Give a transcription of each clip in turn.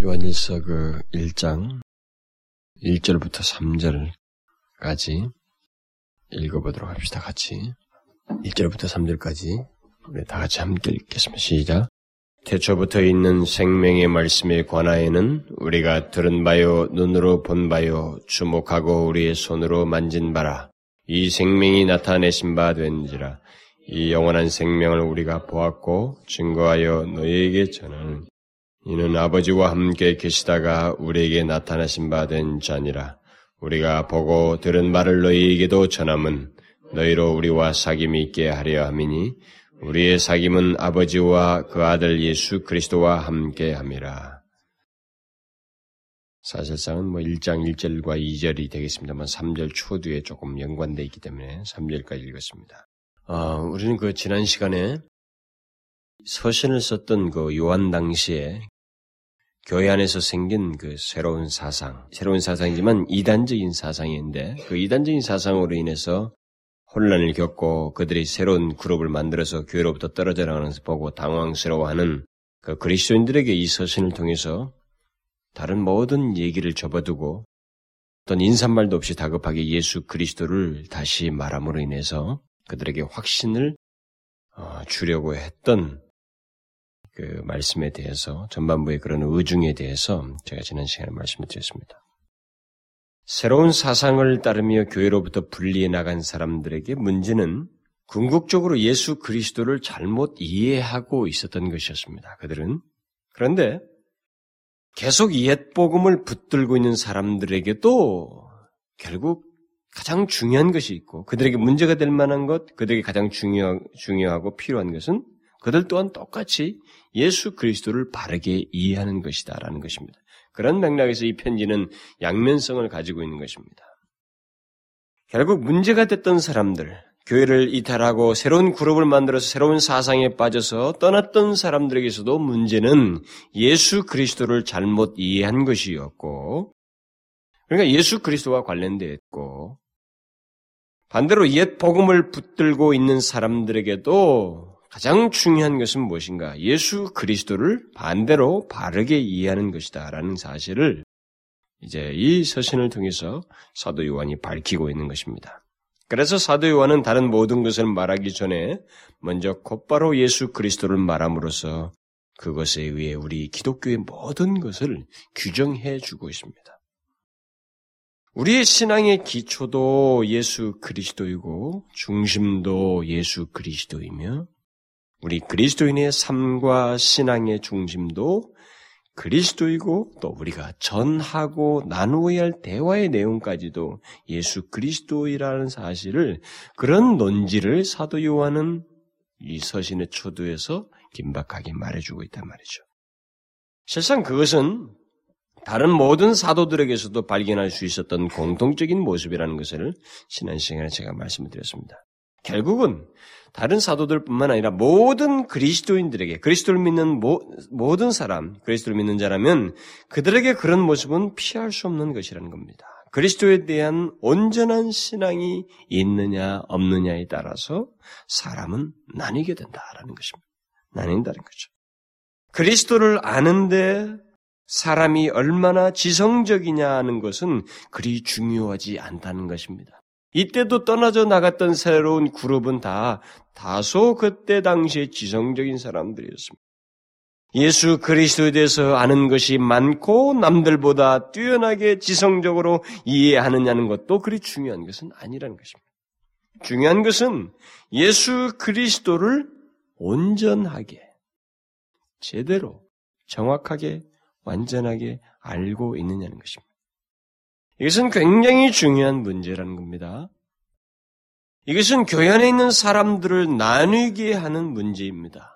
요한일서 그 1장 1절부터 3절까지 읽어보도록 합시다. 같이 1절부터 3절까지 우리 다 같이 함께 읽겠습니다. 시작. 태초부터 있는 생명의 말씀에 관하여는 우리가 들은 바요, 눈으로 본 바요, 주목하고 우리의 손으로 만진 바라. 이 생명이 나타내신 바 된지라. 이 영원한 생명을 우리가 보았고 증거하여 너희에게 전하는 이는 아버지와 함께 계시다가 우리에게 나타나신 바 된 자니라. 우리가 보고 들은 말을 너희에게도 전함은 너희로 우리와 사귐이 있게 하려 함이니 우리의 사귐은 아버지와 그 아들 예수 그리스도와 함께 함이라. 사실상은 뭐 1장 1절과 2절이 되겠습니다만 3절 초두에 조금 연관되어 있기 때문에 3절까지 읽었습니다. 어, 우리는 그 지난 시간에 서신을 썼던 그 요한 당시에 교회 안에서 생긴 그 새로운 사상, 새로운 사상이지만 이단적인 사상인데 그 이단적인 사상으로 인해서 혼란을 겪고 그들이 새로운 그룹을 만들어서 교회로부터 떨어져 나가는 것을 보고 당황스러워하는 그 그리스도인들에게 이 서신을 통해서 다른 모든 얘기를 접어두고 어떤 인사말도 없이 다급하게 예수 그리스도를 다시 말함으로 인해서 그들에게 확신을 어, 주려고 했던 그 말씀에 대해서 전반부의 그런 의중에 대해서 제가 지난 시간에 말씀을 드렸습니다. 새로운 사상을 따르며 교회로부터 분리해 나간 사람들에게 문제는 궁극적으로 예수 그리스도를 잘못 이해하고 있었던 것이었습니다. 그들은 그런데 계속 옛 복음을 붙들고 있는 사람들에게도 결국 가장 중요한 것이 있고 그들에게 문제가 될 만한 것, 그들에게 가장 중요, 중요하고 필요한 것은 그들 또한 똑같이 예수 그리스도를 바르게 이해하는 것이다라는 것입니다. 그런 맥락에서 이 편지는 양면성을 가지고 있는 것입니다. 결국 문제가 됐던 사람들, 교회를 이탈하고 새로운 그룹을 만들어서 새로운 사상에 빠져서 떠났던 사람들에게서도 문제는 예수 그리스도를 잘못 이해한 것이었고, 그러니까 예수 그리스도와 관련되어 있고, 반대로 옛 복음을 붙들고 있는 사람들에게도 가장 중요한 것은 무엇인가? 예수 그리스도를 반대로 바르게 이해하는 것이다라는 사실을 이제 이 서신을 통해서 사도 요한이 밝히고 있는 것입니다. 그래서 사도 요한은 다른 모든 것을 말하기 전에 먼저 곧바로 예수 그리스도를 말함으로써 그것에 의해 우리 기독교의 모든 것을 규정해 주고 있습니다. 우리의 신앙의 기초도 예수 그리스도이고 중심도 예수 그리스도이며 우리 그리스도인의 삶과 신앙의 중심도 그리스도이고 또 우리가 전하고 나누어야 할 대화의 내용까지도 예수 그리스도이라는 사실을 그런 논지를 사도 요한은 이 서신의 초두에서 긴박하게 말해주고 있단 말이죠. 실상 그것은 다른 모든 사도들에게서도 발견할 수 있었던 공통적인 모습이라는 것을 지난 시간에 제가 말씀을 드렸습니다. 결국은 다른 사도들뿐만 아니라 모든 그리스도인들에게 그리스도를 믿는 모, 모든 사람, 그리스도를 믿는 자라면 그들에게 그런 모습은 피할 수 없는 것이라는 겁니다. 그리스도에 대한 온전한 신앙이 있느냐 없느냐에 따라서 사람은 나뉘게 된다라는 것입니다. 나뉜다는 거죠. 그리스도를 아는데 사람이 얼마나 지성적이냐 하는 것은 그리 중요하지 않다는 것입니다. 이때도 떠나져 나갔던 새로운 그룹은 다 다소 그때 당시에 지성적인 사람들이었습니다. 예수 그리스도에 대해서 아는 것이 많고 남들보다 뛰어나게 지성적으로 이해하느냐는 것도 그리 중요한 것은 아니라는 것입니다. 중요한 것은 예수 그리스도를 온전하게, 제대로, 정확하게 완전하게 알고 있느냐는 것입니다. 이것은 굉장히 중요한 문제라는 겁니다. 이것은 교회 안에 있는 사람들을 나누게 하는 문제입니다.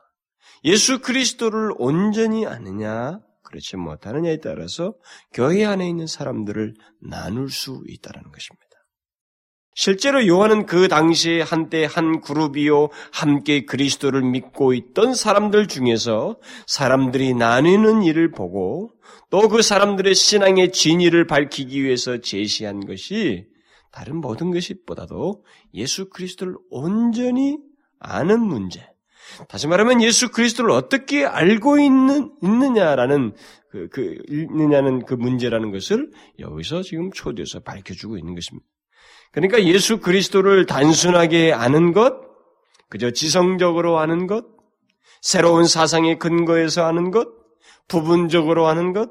예수 그리스도를 온전히 아느냐, 그렇지 못하느냐에 따라서 교회 안에 있는 사람들을 나눌 수 있다는 것입니다. 실제로 요한은 그 당시에 한때 한 그룹이요 함께 그리스도를 믿고 있던 사람들 중에서 사람들이 나뉘는 일을 보고 또 그 사람들의 신앙의 진위를 밝히기 위해서 제시한 것이 다른 모든 것이 보다도 예수 그리스도를 온전히 아는 문제, 다시 말하면 예수 그리스도를 어떻게 알고 있는, 있느냐라는, 그, 그, 있느냐는 그 문제라는 것을 여기서 지금 초대해서 밝혀주고 있는 것입니다. 그러니까 예수 그리스도를 단순하게 아는 것, 그저 지성적으로 아는 것, 새로운 사상의 근거에서 아는 것, 부분적으로 아는 것,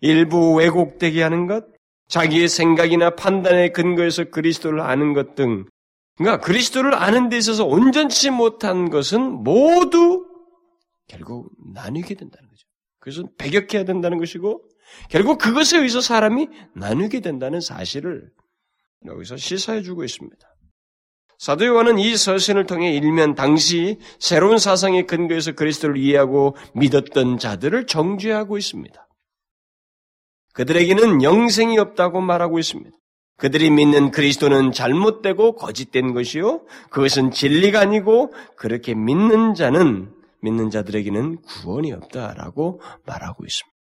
일부 왜곡되게 하는 것, 자기의 생각이나 판단의 근거에서 그리스도를 아는 것 등, 그러니까 그리스도를 아는 데 있어서 온전치 못한 것은 모두 결국 나뉘게 된다는 거죠. 그것은 배격해야 된다는 것이고, 결국 그것에 의해서 사람이 나누게 된다는 사실을 여기서 시사해 주고 있습니다. 사도 요한은 이 서신을 통해 일면 당시 새로운 사상의 근거에서 그리스도를 이해하고 믿었던 자들을 정죄하고 있습니다. 그들에게는 영생이 없다고 말하고 있습니다. 그들이 믿는 그리스도는 잘못되고 거짓된 것이요. 그것은 진리가 아니고 그렇게 믿는 자는 믿는 자들에게는 구원이 없다라고 말하고 있습니다.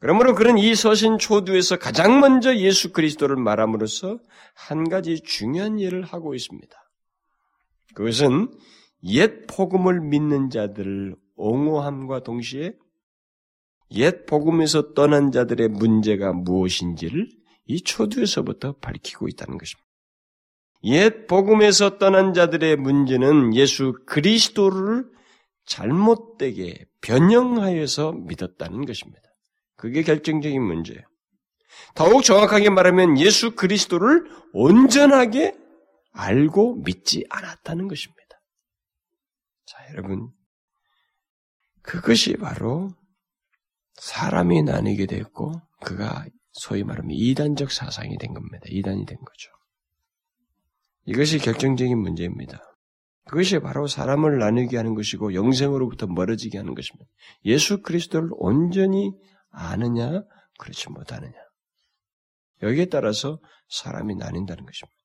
그러므로 그는 이 서신 초두에서 가장 먼저 예수 그리스도를 말함으로써 한 가지 중요한 일을 하고 있습니다. 그것은 옛 복음을 믿는 자들을 옹호함과 동시에 옛 복음에서 떠난 자들의 문제가 무엇인지를 이 초두에서부터 밝히고 있다는 것입니다. 옛 복음에서 떠난 자들의 문제는 예수 그리스도를 잘못되게 변형하여서 믿었다는 것입니다. 그게 결정적인 문제예요. 더욱 정확하게 말하면 예수 그리스도를 온전하게 알고 믿지 않았다는 것입니다. 자, 여러분. 그것이 바로 사람이 나뉘게 됐고, 그가 소위 말하면 이단적 사상이 된 겁니다. 이단이 된 거죠. 이것이 결정적인 문제입니다. 그것이 바로 사람을 나누게 하는 것이고 영생으로부터 멀어지게 하는 것입니다. 예수 그리스도를 온전히 아느냐, 그렇지 못하느냐. 여기에 따라서 사람이 나뉜다는 것입니다.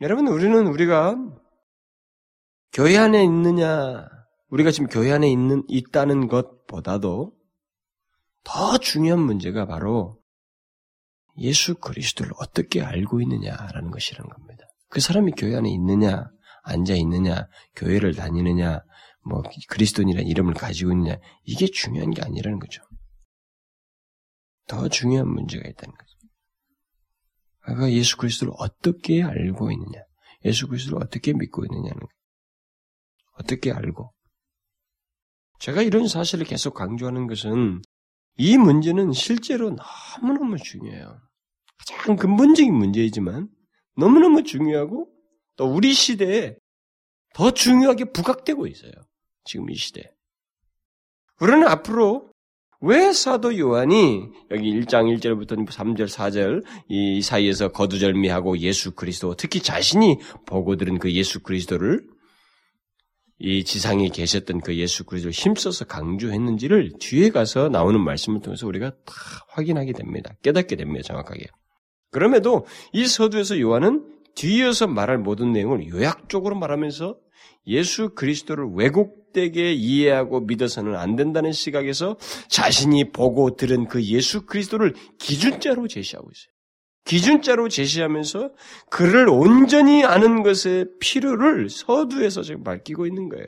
여러분, 우리는 우리가 교회 안에 있느냐, 우리가 지금 교회 안에 있는, 있다는 것보다도 더 중요한 문제가 바로 예수 그리스도를 어떻게 알고 있느냐라는 것이라는 겁니다. 그 사람이 교회 안에 있느냐, 앉아 있느냐, 교회를 다니느냐, 뭐 그리스도인이라는 이름을 가지고 있느냐, 이게 중요한 게 아니라는 거죠. 더 중요한 문제가 있다는 거죠. 그가 예수 그리스도를 어떻게 알고 있느냐, 예수 그리스도를 어떻게 믿고 있느냐는 거예요. 어떻게 알고? 제가 이런 사실을 계속 강조하는 것은 이 문제는 실제로 너무너무 중요해요. 가장 근본적인 문제이지만 너무너무 중요하고 또 우리 시대에 더 중요하게 부각되고 있어요. 지금 이 시대에. 우리는 앞으로 왜 사도 요한이 여기 1장 1절부터 3절, 4절 이 사이에서 거두절미하고 예수 그리스도 특히 자신이 보고 들은 그 예수 그리스도를 이 지상에 계셨던 그 예수 그리스도를 힘써서 강조했는지를 뒤에 가서 나오는 말씀을 통해서 우리가 다 확인하게 됩니다. 깨닫게 됩니다. 정확하게. 그럼에도 이 서두에서 요한은 뒤이어서 말할 모든 내용을 요약적으로 말하면서 예수 그리스도를 왜곡되게 이해하고 믿어서는 안 된다는 시각에서 자신이 보고 들은 그 예수 그리스도를 기준자로 제시하고 있어요. 기준자로 제시하면서 그를 온전히 아는 것의 필요를 서두에서 지금 밝히고 있는 거예요.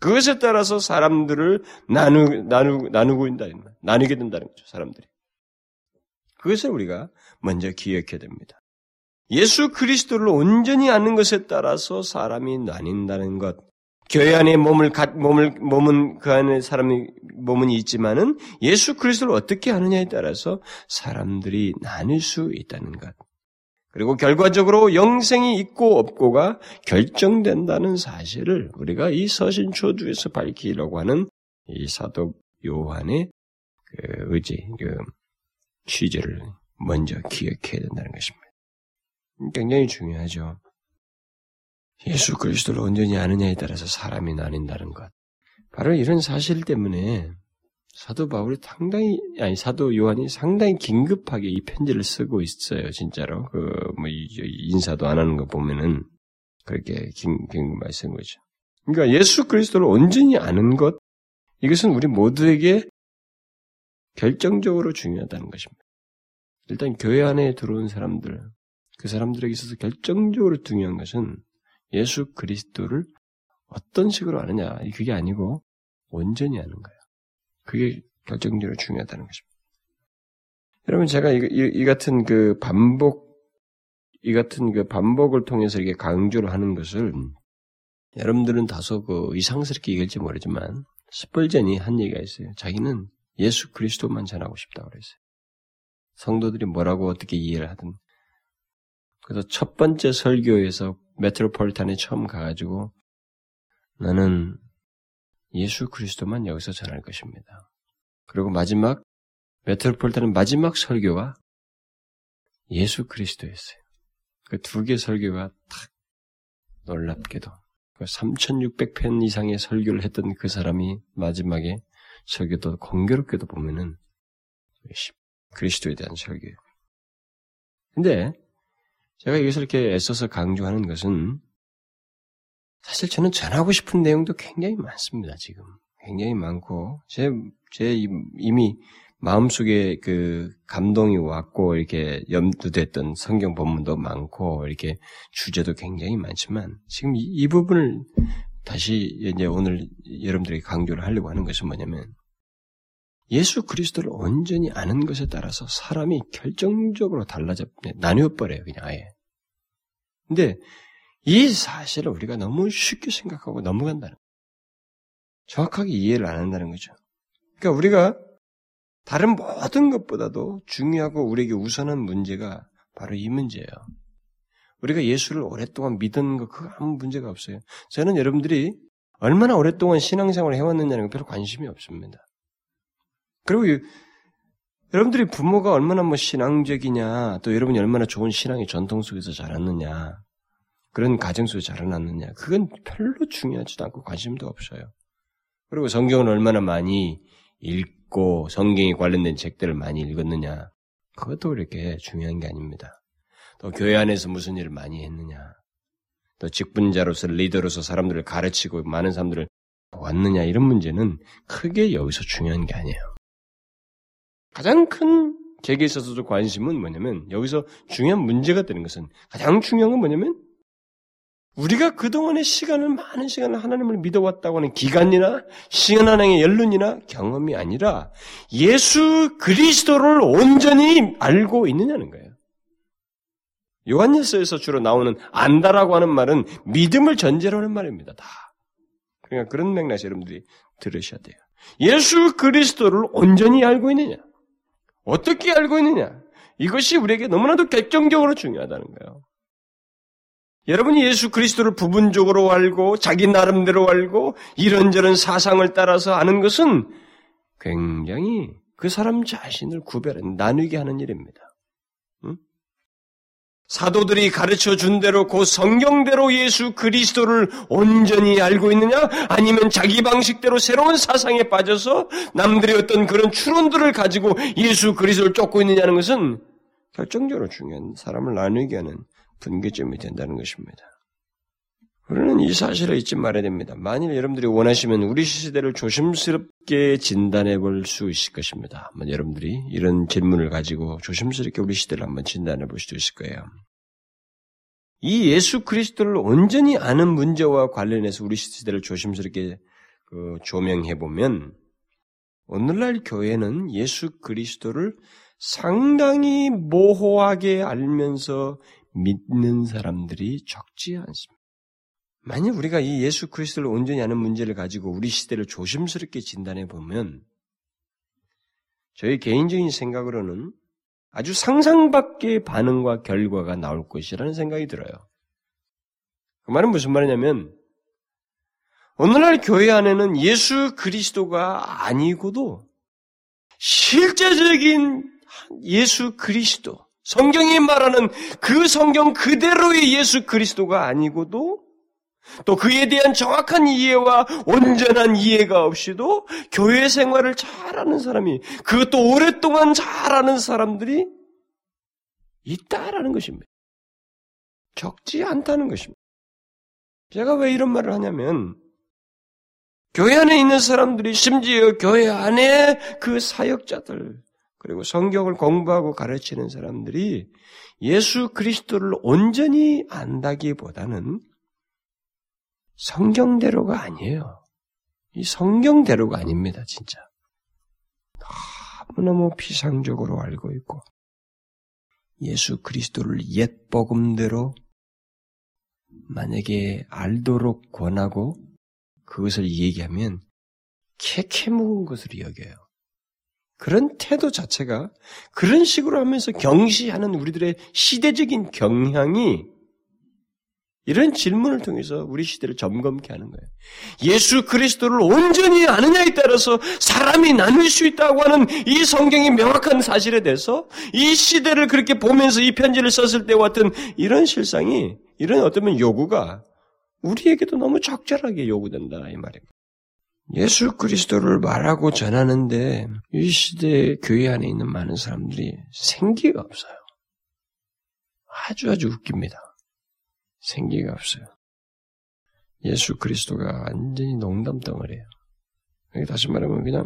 그것에 따라서 사람들을 나누, 나누, 나누고 거예요. 나누게 된다는 거죠, 사람들이. 그것을 우리가 먼저 기억해야 됩니다. 예수 그리스도를 온전히 아는 것에 따라서 사람이 나뉜다는 것. 교회 안에 몸을 몸을 몸은 그 안에 사람이 몸은 있지만은 예수 그리스도를 어떻게 아느냐에 따라서 사람들이 나눌 수 있다는 것. 그리고 결과적으로 영생이 있고 없고가 결정된다는 사실을 우리가 이 서신 초두에서 밝히려고 하는 이 사도 요한의 그 의지, 그 취지를 먼저 기억해야 된다는 것입니다. 굉장히 중요하죠. 예수 그리스도를 온전히 아느냐에 따라서 사람이 나뉜다는 것. 바로 이런 사실 때문에 사도 바울이 상당히 아니 사도 요한이 상당히 긴급하게 이 편지를 쓰고 있어요, 진짜로. 그 뭐 인사도 안 하는 거 보면은 그렇게 긴 긴급하게 쓴 거죠. 그러니까 예수 그리스도를 온전히 아는 것 이것은 우리 모두에게 결정적으로 중요하다는 것입니다. 일단 교회 안에 들어온 사람들, 그 사람들에게 있어서 결정적으로 중요한 것은 예수 그리스도를 어떤 식으로 하느냐 그게 아니고 온전히 하는 거예요. 그게 결정적으로 중요하다는 것입니다. 여러분 제가 이, 이, 이 같은 그 반복 이 같은 그 반복을 통해서 이렇게 강조를 하는 것을 여러분들은 다소 그 이상스럽게 얘기할지 모르지만 스펄전이 한 얘기가 있어요. 자기는 예수 그리스도만 전하고 싶다고 그랬어요. 성도들이 뭐라고 어떻게 이해를 하든. 그래서 첫 번째 설교에서 메트로폴리탄에 처음 가가지고 나는 예수 그리스도만 여기서 전할 것입니다. 그리고 마지막 메트로폴리탄의 마지막 설교가 예수 그리스도였어요. 그 두 개 설교가 탁 놀랍게도 3,600편 그 이상의 설교를 했던 그 사람이 마지막에 설교도 공교롭게도 보면은 그리스도에 대한 설교예요. 근데 제가 여기서 이렇게 애써서 강조하는 것은 사실 저는 전하고 싶은 내용도 굉장히 많습니다, 지금. 굉장히 많고, 제, 제 이미 마음속에 그 감동이 왔고, 이렇게 염두됐던 성경 본문도 많고, 이렇게 주제도 굉장히 많지만, 지금 이, 이 부분을 다시 이제 오늘 여러분들이 강조를 하려고 하는 것은 뭐냐면, 예수 그리스도를 온전히 아는 것에 따라서 사람이 결정적으로 달라져, 나뉘어버려요, 그냥 아예. 근데 이 사실을 우리가 너무 쉽게 생각하고 넘어간다는 거예요. 정확하게 이해를 안 한다는 거죠. 그러니까 우리가 다른 모든 것보다도 중요하고 우리에게 우선한 문제가 바로 이 문제예요. 우리가 예수를 오랫동안 믿은 거 그거 아무 문제가 없어요. 저는 여러분들이 얼마나 오랫동안 신앙생활을 해왔느냐는 거 별로 관심이 없습니다. 그리고 여러분들이 부모가 얼마나 뭐 신앙적이냐, 또 여러분이 얼마나 좋은 신앙의 전통 속에서 자랐느냐, 그런 가정 속에서 자라났느냐, 그건 별로 중요하지도 않고 관심도 없어요. 그리고 성경을 얼마나 많이 읽고 성경에 관련된 책들을 많이 읽었느냐, 그것도 그렇게 중요한 게 아닙니다. 또 교회 안에서 무슨 일을 많이 했느냐, 또 직분자로서 리더로서 사람들을 가르치고 많은 사람들을 보았느냐 이런 문제는 크게 여기서 중요한 게 아니에요. 가장 큰 제게 있어서도 관심은 뭐냐면 여기서 중요한 문제가 되는 것은 가장 중요한 건 뭐냐면 우리가 그동안의 시간을 많은 시간을 하나님을 믿어왔다고 하는 기간이나 시간하나의 연륜이나 경험이 아니라 예수 그리스도를 온전히 알고 있느냐는 거예요. 요한일서에서 주로 나오는 안다라고 하는 말은 믿음을 전제로 하는 말입니다. 다. 그러니까 그런 맥락에서 여러분들이 들으셔야 돼요. 예수 그리스도를 온전히 알고 있느냐? 어떻게 알고 있느냐? 이것이 우리에게 너무나도 결정적으로 중요하다는 거예요. 여러분이 예수 그리스도를 부분적으로 알고 자기 나름대로 알고 이런저런 사상을 따라서 아는 것은 굉장히 그 사람 자신을 구별해 나누게 하는 일입니다. 응? 사도들이 가르쳐 준 대로 그 성경대로 예수 그리스도를 온전히 알고 있느냐? 아니면 자기 방식대로 새로운 사상에 빠져서 남들의 어떤 그런 추론들을 가지고 예수 그리스도를 쫓고 있느냐는 것은 결정적으로 중요한 사람을 나누게 하는 분계점이 된다는 것입니다. 우리는 이 사실을 잊지 말아야 됩니다. 만일 여러분들이 원하시면 우리 시대를 조심스럽게 진단해 볼 수 있을 것입니다. 한번 여러분들이 이런 질문을 가지고 조심스럽게 우리 시대를 한번 진단해 볼 수도 있을 거예요. 이 예수 그리스도를 온전히 아는 문제와 관련해서 우리 시대를 조심스럽게 그 조명해 보면 오늘날 교회는 예수 그리스도를 상당히 모호하게 알면서 믿는 사람들이 적지 않습니다. 만약 우리가 이 예수 그리스도를 온전히 아는 문제를 가지고 우리 시대를 조심스럽게 진단해 보면 저희 개인적인 생각으로는 아주 상상 밖의 반응과 결과가 나올 것이라는 생각이 들어요. 그 말은 무슨 말이냐면 오늘날 교회 안에는 예수 그리스도가 아니고도 실제적인 예수 그리스도, 성경이 말하는 그 성경 그대로의 예수 그리스도가 아니고도 또 그에 대한 정확한 이해와 온전한 이해가 없이도 교회 생활을 잘하는 사람이 그것도 오랫동안 잘하는 사람들이 있다라는 것입니다. 적지 않다는 것입니다. 제가 왜 이런 말을 하냐면 교회 안에 있는 사람들이 심지어 교회 안에 그 사역자들 그리고 성경을 공부하고 가르치는 사람들이 예수 그리스도를 온전히 안다기보다는 성경대로가 아니에요. 이 성경대로가 아닙니다, 진짜. 너무너무 피상적으로 알고 있고, 예수 그리스도를 옛 복음대로 만약에 알도록 권하고 그것을 얘기하면 캐캐 묵은 것으로 여겨요. 그런 태도 자체가 그런 식으로 하면서 경시하는 우리들의 시대적인 경향이 이런 질문을 통해서 우리 시대를 점검케 하는 거예요. 예수 그리스도를 온전히 아느냐에 따라서 사람이 나눌 수 있다고 하는 이 성경의 명확한 사실에 대해서 이 시대를 그렇게 보면서 이 편지를 썼을 때와 같은 이런 실상이 이런 어떤 요구가 우리에게도 너무 적절하게 요구된다 이 말입니다. 예수 그리스도를 말하고 전하는데 이 시대 교회 안에 있는 많은 사람들이 생기가 없어요. 아주 아주 웃깁니다. 생기가 없어요. 예수 그리스도가 완전히 농담 덩어리예요. 다시 말하면 그냥,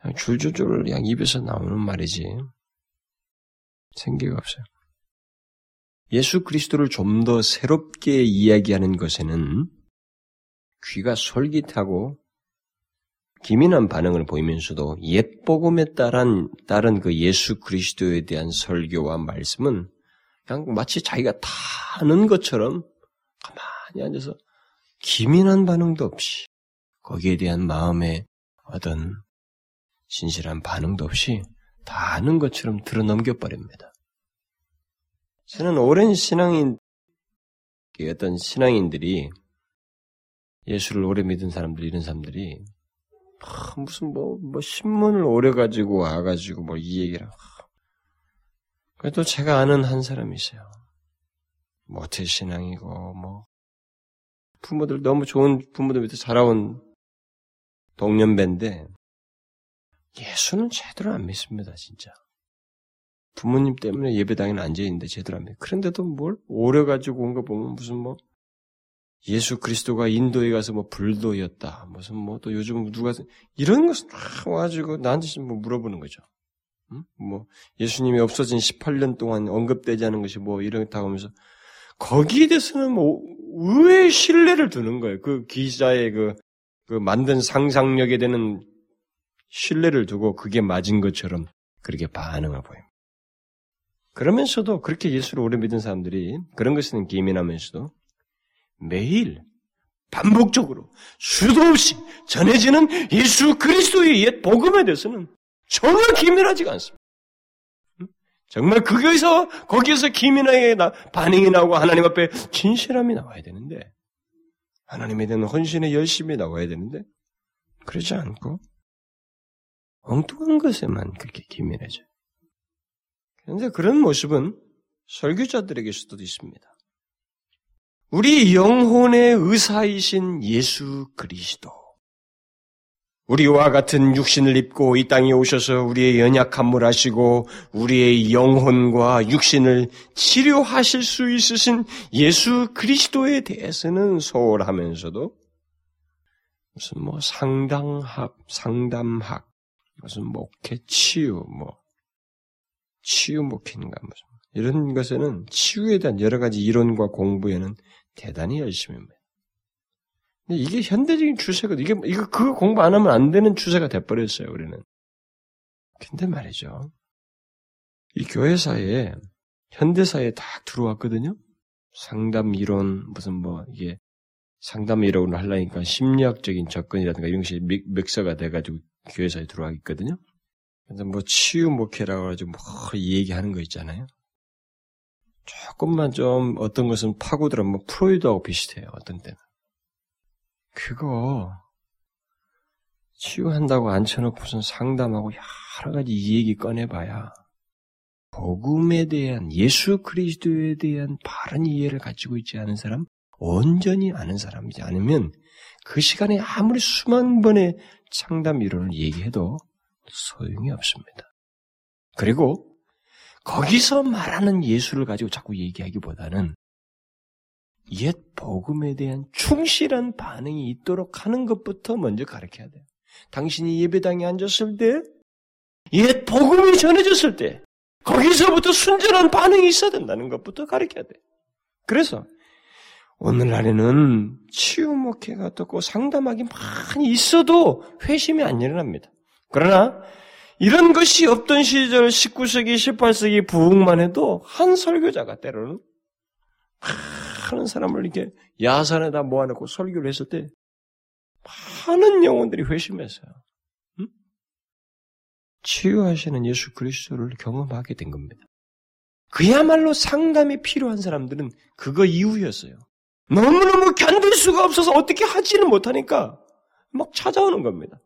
그냥 줄줄줄 그냥 입에서 나오는 말이지 생기가 없어요. 예수 그리스도를 좀 더 새롭게 이야기하는 것에는 귀가 솔깃하고 기민한 반응을 보이면서도 옛 복음에 따른 따른 그 예수 그리스도에 대한 설교와 말씀은 그냥 마치 자기가 다 아는 것처럼 가만히 앉아서 기민한 반응도 없이 거기에 대한 마음의 어떤 진실한 반응도 없이 다 아는 것처럼 들어 넘겨버립니다. 저는 오랜 신앙인, 어떤 신앙인들이 예수를 오래 믿은 사람들, 이런 사람들이 아, 무슨 뭐, 뭐 신문을 오래 가지고 와가지고 뭐 이 얘기를 그래도 제가 아는 한 사람이 있어요. 모태 신앙이고 뭐 부모들 너무 좋은 부모들 밑에 자라온 동년배인데 예수는 제대로 안 믿습니다, 진짜. 부모님 때문에 예배당에 앉아 있는데 제대로 안 믿. 그런데도 뭘 오래 가지고 온 거 보면 무슨 뭐 예수 그리스도가 인도에 가서 뭐 불도였다. 무슨 뭐 또 요즘 누가 이런 것을 다 와가지고 나한테 뭐 물어보는 거죠. 뭐 예수님이 없어진 18년 동안 언급되지 않은 것이 뭐 이렇다고 하면서 거기에 대해서는 뭐 의외의 신뢰를 두는 거예요. 그 기자의 그, 그 만든 상상력에 대한 신뢰를 두고 그게 맞은 것처럼 그렇게 반응을 보입니다. 그러면서도 그렇게 예수를 오래 믿은 사람들이 그런 것에는 기민하면서도 매일 반복적으로 수도 없이 전해지는 예수 그리스도의 옛 복음에 대해서는 전혀 기민하지가 않습니다. 정말 거기서 거기에서 기민하게 반응이 나오고 하나님 앞에 진실함이 나와야 되는데 하나님에 대한 헌신의 열심이 나와야 되는데 그러지 않고 엉뚱한 것에만 그렇게 기민해져요. 그런데 그런 모습은 설교자들에게서도 있습니다. 우리 영혼의 의사이신 예수 그리스도. 우리와 같은 육신을 입고 이 땅에 오셔서 우리의 연약함을 하시고 우리의 영혼과 육신을 치료하실 수 있으신 예수 그리스도에 대해서는 소홀하면서도 무슨 뭐 상당학, 상담학, 무슨 목회 치유, 뭐 치유 목회인가 무슨 이런 것에는 치유에 대한 여러 가지 이론과 공부에는 대단히 열심입니다. 이게 현대적인 추세거든. 이게, 이거, 그거 공부 안 하면 안 되는 추세가 돼버렸어요, 우리는. 근데 말이죠. 이 교회사에, 현대사에 딱 들어왔거든요? 상담 이론, 무슨 뭐, 이게, 상담 이론을 하려니까 심리학적인 접근이라든가 이런 것이 믹서가 돼가지고 교회사에 들어와 있거든요? 그래서 뭐 치유 목회라고 해가지고 뭐 얘기하는 거 있잖아요. 조금만 좀 어떤 것은 파고들어 뭐 프로이드하고 비슷해요. 어떤 때는. 그거 치유한다고 앉혀놓고선 상담하고 여러 가지 이 얘기 꺼내봐야 복음에 대한 예수 그리스도에 대한 바른 이해를 가지고 있지 않은 사람, 온전히 아는 사람이지 않으면 그 시간에 아무리 수만 번의 상담 이론을 얘기해도 소용이 없습니다. 그리고 거기서 말하는 예수를 가지고 자꾸 얘기하기보다는 옛 복음에 대한 충실한 반응이 있도록 하는 것부터 먼저 가르쳐야 돼요. 당신이 예배당에 앉았을 때, 옛 복음이 전해졌을 때, 거기서부터 순전한 반응이 있어야 된다는 것부터 가르쳐야 돼. 그래서 오늘날에는 치유 목회가 어떻고 상담하기 많이 있어도 회심이 안 일어납니다. 그러나 이런 것이 없던 시절 19세기, 18세기 부흥만 해도 한 설교자가 때로는 많은 사람을 이렇게 야산에다 모아놓고 설교를 했을 때 많은 영혼들이 회심했어요. 응? 치유하시는 예수 그리스도를 경험하게 된 겁니다. 그야말로 상담이 필요한 사람들은 그거 이후였어요. 너무너무 견딜 수가 없어서 어떻게 하지는 못하니까 막 찾아오는 겁니다.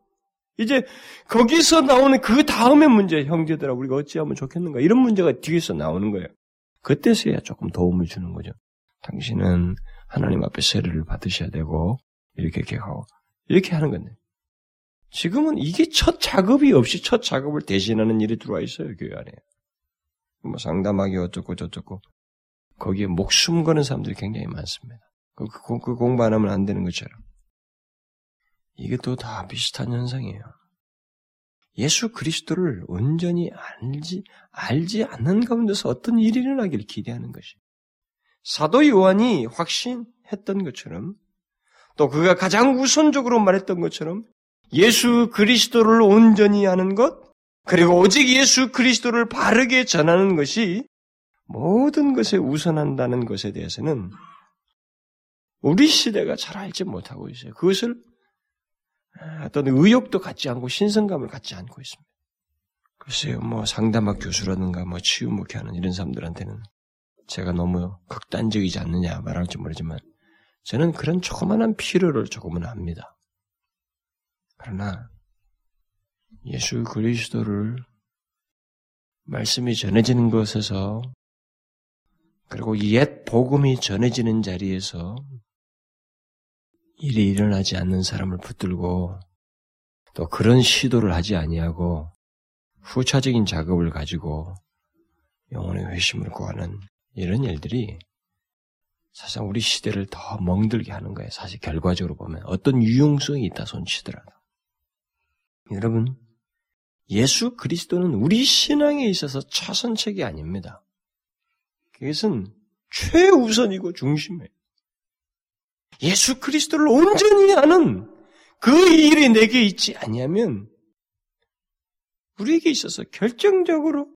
이제 거기서 나오는 그 다음의 문제, 형제들아 우리가 어찌하면 좋겠는가 이런 문제가 뒤에서 나오는 거예요. 그때서야 조금 도움을 주는 거죠. 당신은 하나님 앞에 세례를 받으셔야 되고 이렇게 이렇게 하고 이렇게 하는 건데 지금은 이게 첫 작업이 없이 첫 작업을 대신하는 일이 들어와 있어요 교회 안에. 뭐 상담하기 어쩌고 저쩌고 거기에 목숨 거는 사람들이 굉장히 많습니다. 그, 그, 그 공부 안 하면 안 되는 것처럼. 이게 또 다 비슷한 현상이에요. 예수 그리스도를 온전히 알지, 알지 않는 가운데서 어떤 일이 일어나기를 기대하는 것이. 사도 요한이 확신했던 것처럼 또 그가 가장 우선적으로 말했던 것처럼 예수 그리스도를 온전히 아는 것, 그리고 오직 예수 그리스도를 바르게 전하는 것이 모든 것에 우선한다는 것에 대해서는 우리 시대가 잘 알지 못하고 있어요. 그것을 어떤 의욕도 갖지 않고 신선감을 갖지 않고 있습니다. 글쎄요, 뭐 상담학 교수라든가 뭐 치유 목회 하는 이런 사람들한테는 제가 너무 극단적이지 않느냐 말할지 모르지만 저는 그런 조그만한 필요를 조금은 압니다. 그러나 예수 그리스도를 말씀이 전해지는 것에서 그리고 옛 복음이 전해지는 자리에서 일이 일어나지 않는 사람을 붙들고 또 그런 시도를 하지 아니하고 후차적인 작업을 가지고 영혼의 회심을 구하는 이런 일들이 사실 우리 시대를 더 멍들게 하는 거예요. 사실 결과적으로 보면 어떤 유용성이 있다 손치더라도 여러분 예수 그리스도는 우리 신앙에 있어서 차선책이 아닙니다. 그것은 최우선이고 중심이에요. 예수 그리스도를 온전히 아는 그 일이 내게 있지 아니하면 우리에게 있어서 결정적으로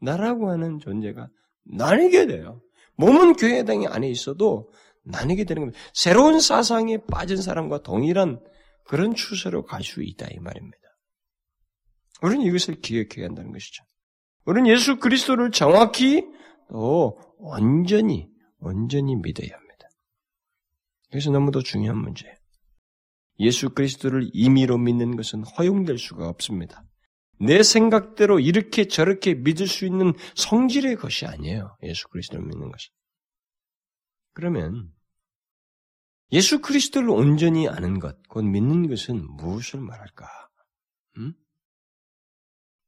나라고 하는 존재가 나뉘게 돼요. 몸은 교회당이 안에 있어도 나뉘게 되는 겁니다. 새로운 사상에 빠진 사람과 동일한 그런 추세로 갈 수 있다 이 말입니다. 우리는 이것을 기억해야 한다는 것이죠. 우리는 예수 그리스도를 정확히 또 온전히 온전히 믿어야 합니다. 그래서 너무도 중요한 문제예요. 예수 그리스도를 임의로 믿는 것은 허용될 수가 없습니다. 내 생각대로 이렇게 저렇게 믿을 수 있는 성질의 것이 아니에요. 예수 그리스도를 믿는 것은. 그러면 예수 그리스도를 온전히 아는 것, 곧 믿는 것은 무엇을 말할까? 음?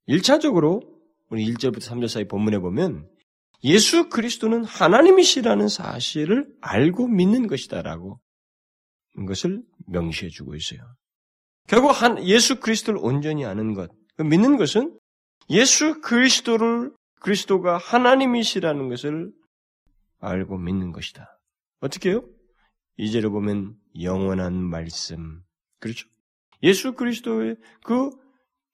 1차적으로 우리 1절부터 3절 사이 본문에 보면 예수 그리스도는 하나님이시라는 사실을 알고 믿는 것이다라고 것을 명시해 주고 있어요. 결국 한 예수 그리스도를 온전히 아는 것, 그 믿는 것은 예수 그리스도를 그리스도가 하나님이시라는 것을 알고 믿는 것이다. 어떻게 해요? 이제로 보면 영원한 말씀. 그렇죠? 예수 그리스도의 그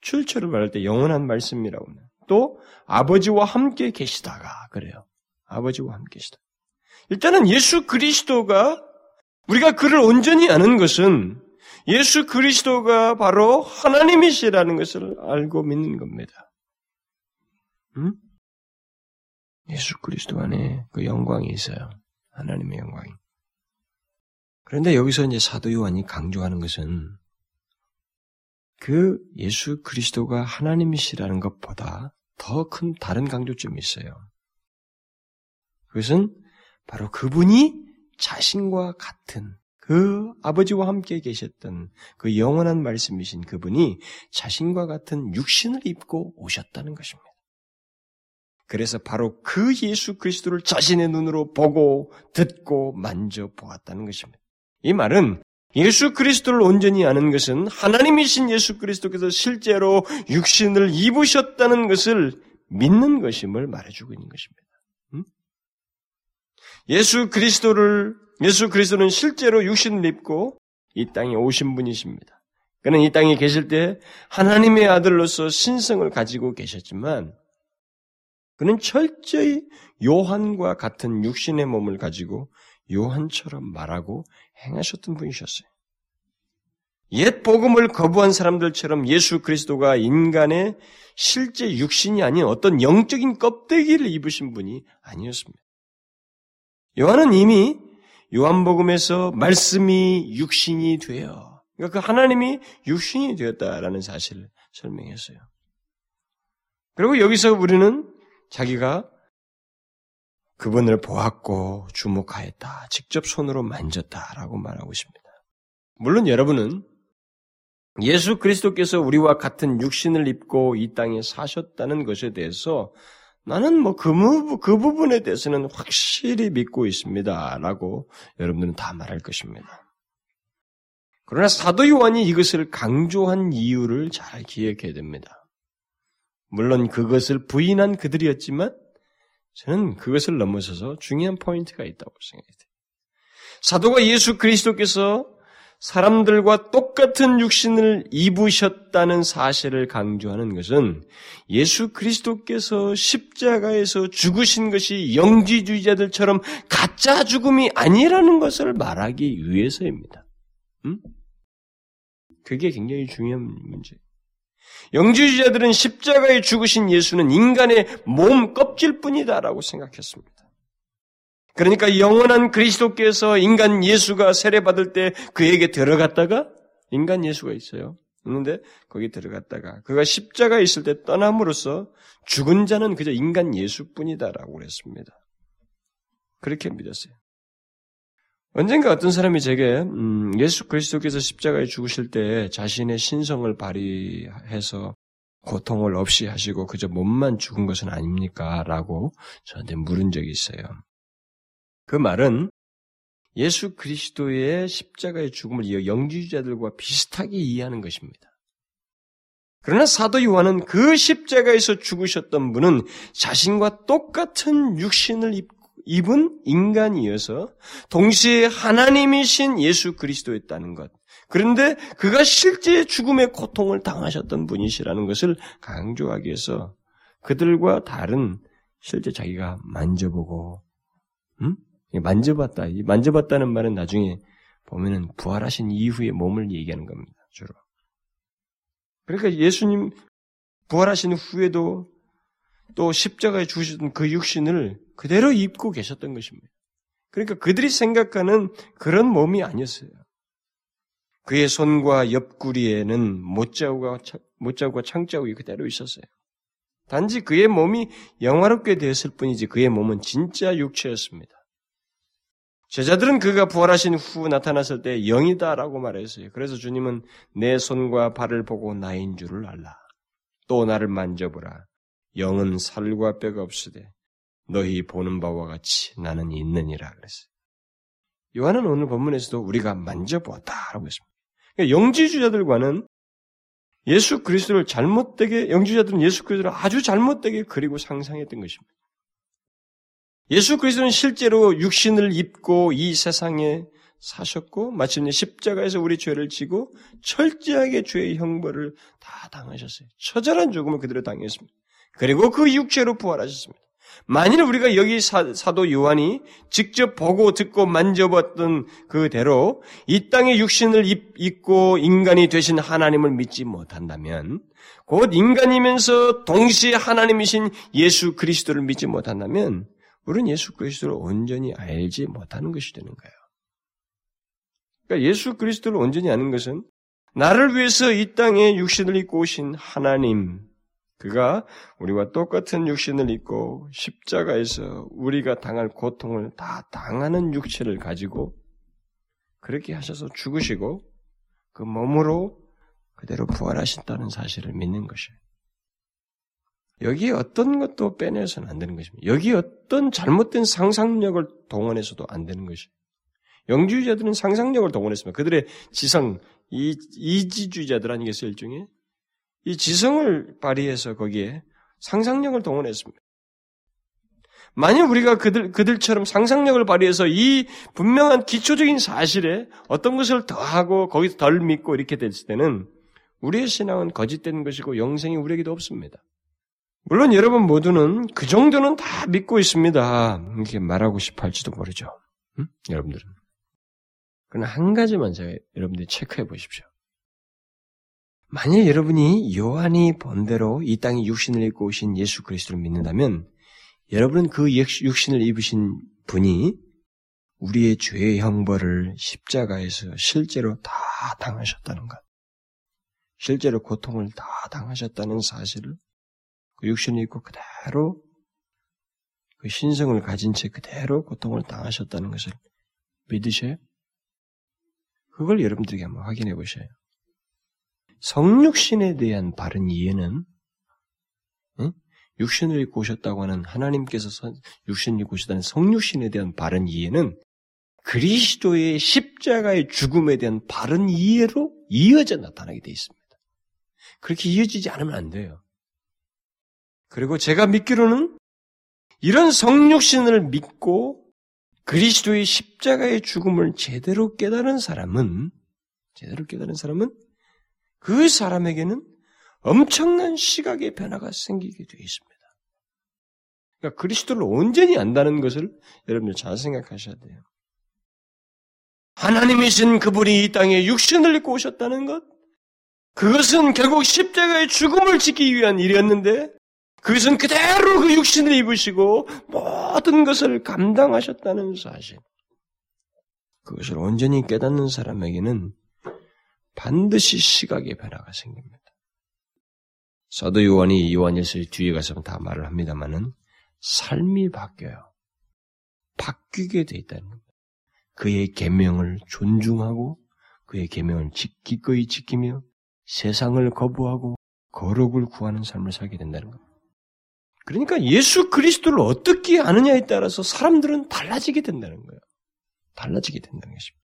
출처를 말할 때 영원한 말씀이라고 합니다. 또 아버지와 함께 계시다가 그래요. 아버지와 함께 계시다. 일단은 예수 그리스도가 우리가 그를 온전히 아는 것은 예수 그리스도가 바로 하나님이시라는 것을 알고 믿는 겁니다. 음? 예수 그리스도 안에 그 영광이 있어요. 하나님의 영광이. 그런데 여기서 이제 사도 요한이 강조하는 것은 그 예수 그리스도가 하나님이시라는 것보다 더 큰 다른 강조점이 있어요. 그것은 바로 그분이 자신과 같은 그 아버지와 함께 계셨던 그 영원한 말씀이신 그분이 자신과 같은 육신을 입고 오셨다는 것입니다. 그래서 바로 그 예수 그리스도를 자신의 눈으로 보고 듣고 만져 보았다는 것입니다. 이 말은 예수 그리스도를 온전히 아는 것은 하나님이신 예수 그리스도께서 실제로 육신을 입으셨다는 것을 믿는 것임을 말해주고 있는 것입니다. 음? 예수 그리스도를 예수 그리스도는 실제로 육신을 입고 이 땅에 오신 분이십니다. 그는 이 땅에 계실 때 하나님의 아들로서 신성을 가지고 계셨지만 그는 철저히 요한과 같은 육신의 몸을 가지고 요한처럼 말하고 행하셨던 분이셨어요. 옛 복음을 거부한 사람들처럼 예수 그리스도가 인간의 실제 육신이 아닌 어떤 영적인 껍데기를 입으신 분이 아니었습니다. 요한은 이미 요한복음에서 말씀이 육신이 되어 그러니까 그 하나님이 육신이 되었다라는 사실을 설명했어요. 그리고 여기서 우리는 자기가 그분을 보았고 주목하였다. 직접 손으로 만졌다라고 말하고 있습니다. 물론 여러분은 예수 그리스도께서 우리와 같은 육신을 입고 이 땅에 사셨다는 것에 대해서 나는 뭐 그 그 부분에 대해서는 확실히 믿고 있습니다. 라고 여러분들은 다 말할 것입니다. 그러나 사도 요한이 이것을 강조한 이유를 잘 기억해야 됩니다. 물론 그것을 부인한 그들이었지만 저는 그것을 넘어서서 중요한 포인트가 있다고 생각해요. 사도가 예수 그리스도께서 사람들과 똑같은 육신을 입으셨다는 사실을 강조하는 것은 예수 그리스도께서 십자가에서 죽으신 것이 영지주의자들처럼 가짜 죽음이 아니라는 것을 말하기 위해서입니다. 음? 그게 굉장히 중요한 문제예요. 영지주의자들은 십자가에 죽으신 예수는 인간의 몸 껍질 뿐이다라고 생각했습니다. 그러니까 영원한 그리스도께서 인간 예수가 세례받을 때 그에게 들어갔다가 인간 예수가 있어요. 있는데 거기 들어갔다가 그가 십자가에 있을 때 떠남으로써 죽은 자는 그저 인간 예수뿐이다라고 그랬습니다. 그렇게 믿었어요. 언젠가 어떤 사람이 제게 음, 예수 그리스도께서 십자가에 죽으실 때 자신의 신성을 발휘해서 고통을 없이 하시고 그저 몸만 죽은 것은 아닙니까? 라고 저한테 물은 적이 있어요. 그 말은 예수 그리스도의 십자가의 죽음을 이어 영지주자들과 비슷하게 이해하는 것입니다. 그러나 사도 요한은 그 십자가에서 죽으셨던 분은 자신과 똑같은 육신을 입은 인간이어서 동시에 하나님이신 예수 그리스도였다는 것. 그런데 그가 실제 죽음의 고통을 당하셨던 분이시라는 것을 강조하기 위해서 그들과 다른 실제 자기가 만져보고 음? 만져봤다. 이 만져봤다는 말은 나중에 보면은 부활하신 이후의 몸을 얘기하는 겁니다. 주로. 그러니까 예수님 부활하신 후에도 또 십자가에 주셨던 그 육신을 그대로 입고 계셨던 것입니다. 그러니까 그들이 생각하는 그런 몸이 아니었어요. 그의 손과 옆구리에는 못자국과, 못자국과 창자국이 그대로 있었어요. 단지 그의 몸이 영화롭게 되었을 뿐이지 그의 몸은 진짜 육체였습니다. 제자들은 그가 부활하신 후 나타났을 때 영이다라고 말했어요. 그래서 주님은 내 손과 발을 보고 나인 줄을 알라. 또 나를 만져보라. 영은 살과 뼈가 없으되 너희 보는 바와 같이 나는 있느니라 그랬어요. 요한은 오늘 본문에서도 우리가 만져보았다라고 했습니다. 그러니까 영지주자들과는 예수 그리스도를 잘못되게 영지주자들은 예수 그리스도를 아주 잘못되게 그리고 상상했던 것입니다. 예수 그리스도는 실제로 육신을 입고 이 세상에 사셨고 마침내 십자가에서 우리 죄를 지고 철저하게 죄의 형벌을 다 당하셨어요. 처절한 죽음을 그대로 당했습니다. 그리고 그 육체로 부활하셨습니다. 만일 우리가 여기 사, 도 요한이 직접 보고 듣고 만져봤던 그대로 이 땅에 육신을 입고 인간이 되신 하나님을 믿지 못한다면 곧 인간이면서 동시에 하나님이신 예수 그리스도를 믿지 못한다면 우리는 예수 그리스도를 온전히 알지 못하는 것이 되는 거예요. 그러니까 예수 그리스도를 온전히 아는 것은 나를 위해서 이 땅에 육신을 입고 오신 하나님, 그가 우리와 똑같은 육신을 입고 십자가에서 우리가 당할 고통을 다 당하는 육체를 가지고 그렇게 하셔서 죽으시고 그 몸으로 그대로 부활하신다는 사실을 믿는 것이에요. 여기에 어떤 것도 빼내서는 안 되는 것입니다. 여기에 어떤 잘못된 상상력을 동원해서도 안 되는 것이에요. 영주의자들은 상상력을 동원했습니다. 그들의 지성, 이, 이지주의자들 아니겠어요, 일종의? 이 지성을 발휘해서 거기에 상상력을 동원했습니다. 만약 우리가 그들, 그들처럼 상상력을 발휘해서 이 분명한 기초적인 사실에 어떤 것을 더하고 거기서 덜 믿고 이렇게 됐을 때는 우리의 신앙은 거짓된 것이고 영생이 우리에게도 없습니다. 물론 여러분 모두는 그 정도는 다 믿고 있습니다. 이렇게 말하고 싶어 할지도 모르죠. 응? 여러분들은. 그러나 한 가지만 제가 여러분들이 체크해 보십시오. 만약 여러분이 요한이 본대로 이 땅에 육신을 입고 오신 예수 그리스도를 믿는다면 여러분은 그 육신을 입으신 분이 우리의 죄의 형벌을 십자가에서 실제로 다 당하셨다는 것. 실제로 고통을 다 당하셨다는 사실을 그 육신을 입고 그대로 그 신성을 가진 채 그대로 고통을 당하셨다는 것을 믿으셔요? 그걸 여러분들에게 한번 확인해 보셔요. 성육신에 대한 바른 이해는 응? 육신을 입고 오셨다고 하는 하나님께서 육신을 입고 오셨다는 성육신에 대한 바른 이해는 그리스도의 십자가의 죽음에 대한 바른 이해로 이어져 나타나게 되어 있습니다. 그렇게 이어지지 않으면 안 돼요. 그리고 제가 믿기로는 이런 성육신을 믿고 그리스도의 십자가의 죽음을 제대로 깨달은 사람은 제대로 깨달은 사람은 그 사람에게는 엄청난 시각의 변화가 생기게 되어 있습니다. 그러니까 그리스도를 온전히 안다는 것을 여러분들 잘 생각하셔야 돼요. 하나님이신 그분이 이 땅에 육신을 입고 오셨다는 것, 그것은 결국 십자가의 죽음을 지키기 위한 일이었는데, 그것은 그대로 그 육신을 입으시고 모든 것을 감당하셨다는 사실. 그것을 온전히 깨닫는 사람에게는 반드시 시각의 변화가 생깁니다. 사도 요한이 요한일서 뒤에 가서 다 말을 합니다만은 삶이 바뀌어요. 바뀌게 돼 있다는 겁니다. 그의 계명을 존중하고 그의 계명을 기꺼이 지키며 세상을 거부하고 거룩을 구하는 삶을 살게 된다는 겁니다. 그러니까 예수 그리스도를 어떻게 아느냐에 따라서 사람들은 달라지게 된다는 거예요. 달라지게 된다는 것입니다.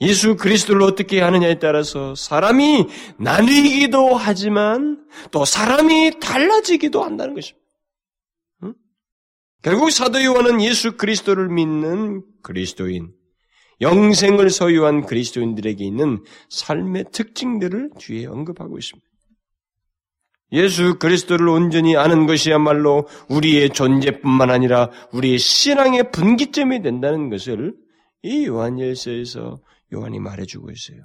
예수 그리스도를 어떻게 하느냐에 따라서 사람이 나뉘기도 하지만 또 사람이 달라지기도 한다는 것입니다. 응? 결국 사도 요한은 예수 그리스도를 믿는 그리스도인, 영생을 소유한 그리스도인들에게 있는 삶의 특징들을 뒤에 언급하고 있습니다. 예수 그리스도를 온전히 아는 것이야말로 우리의 존재뿐만 아니라 우리의 신앙의 분기점이 된다는 것을 이 요한일서에서 요한이 말해주고 있어요.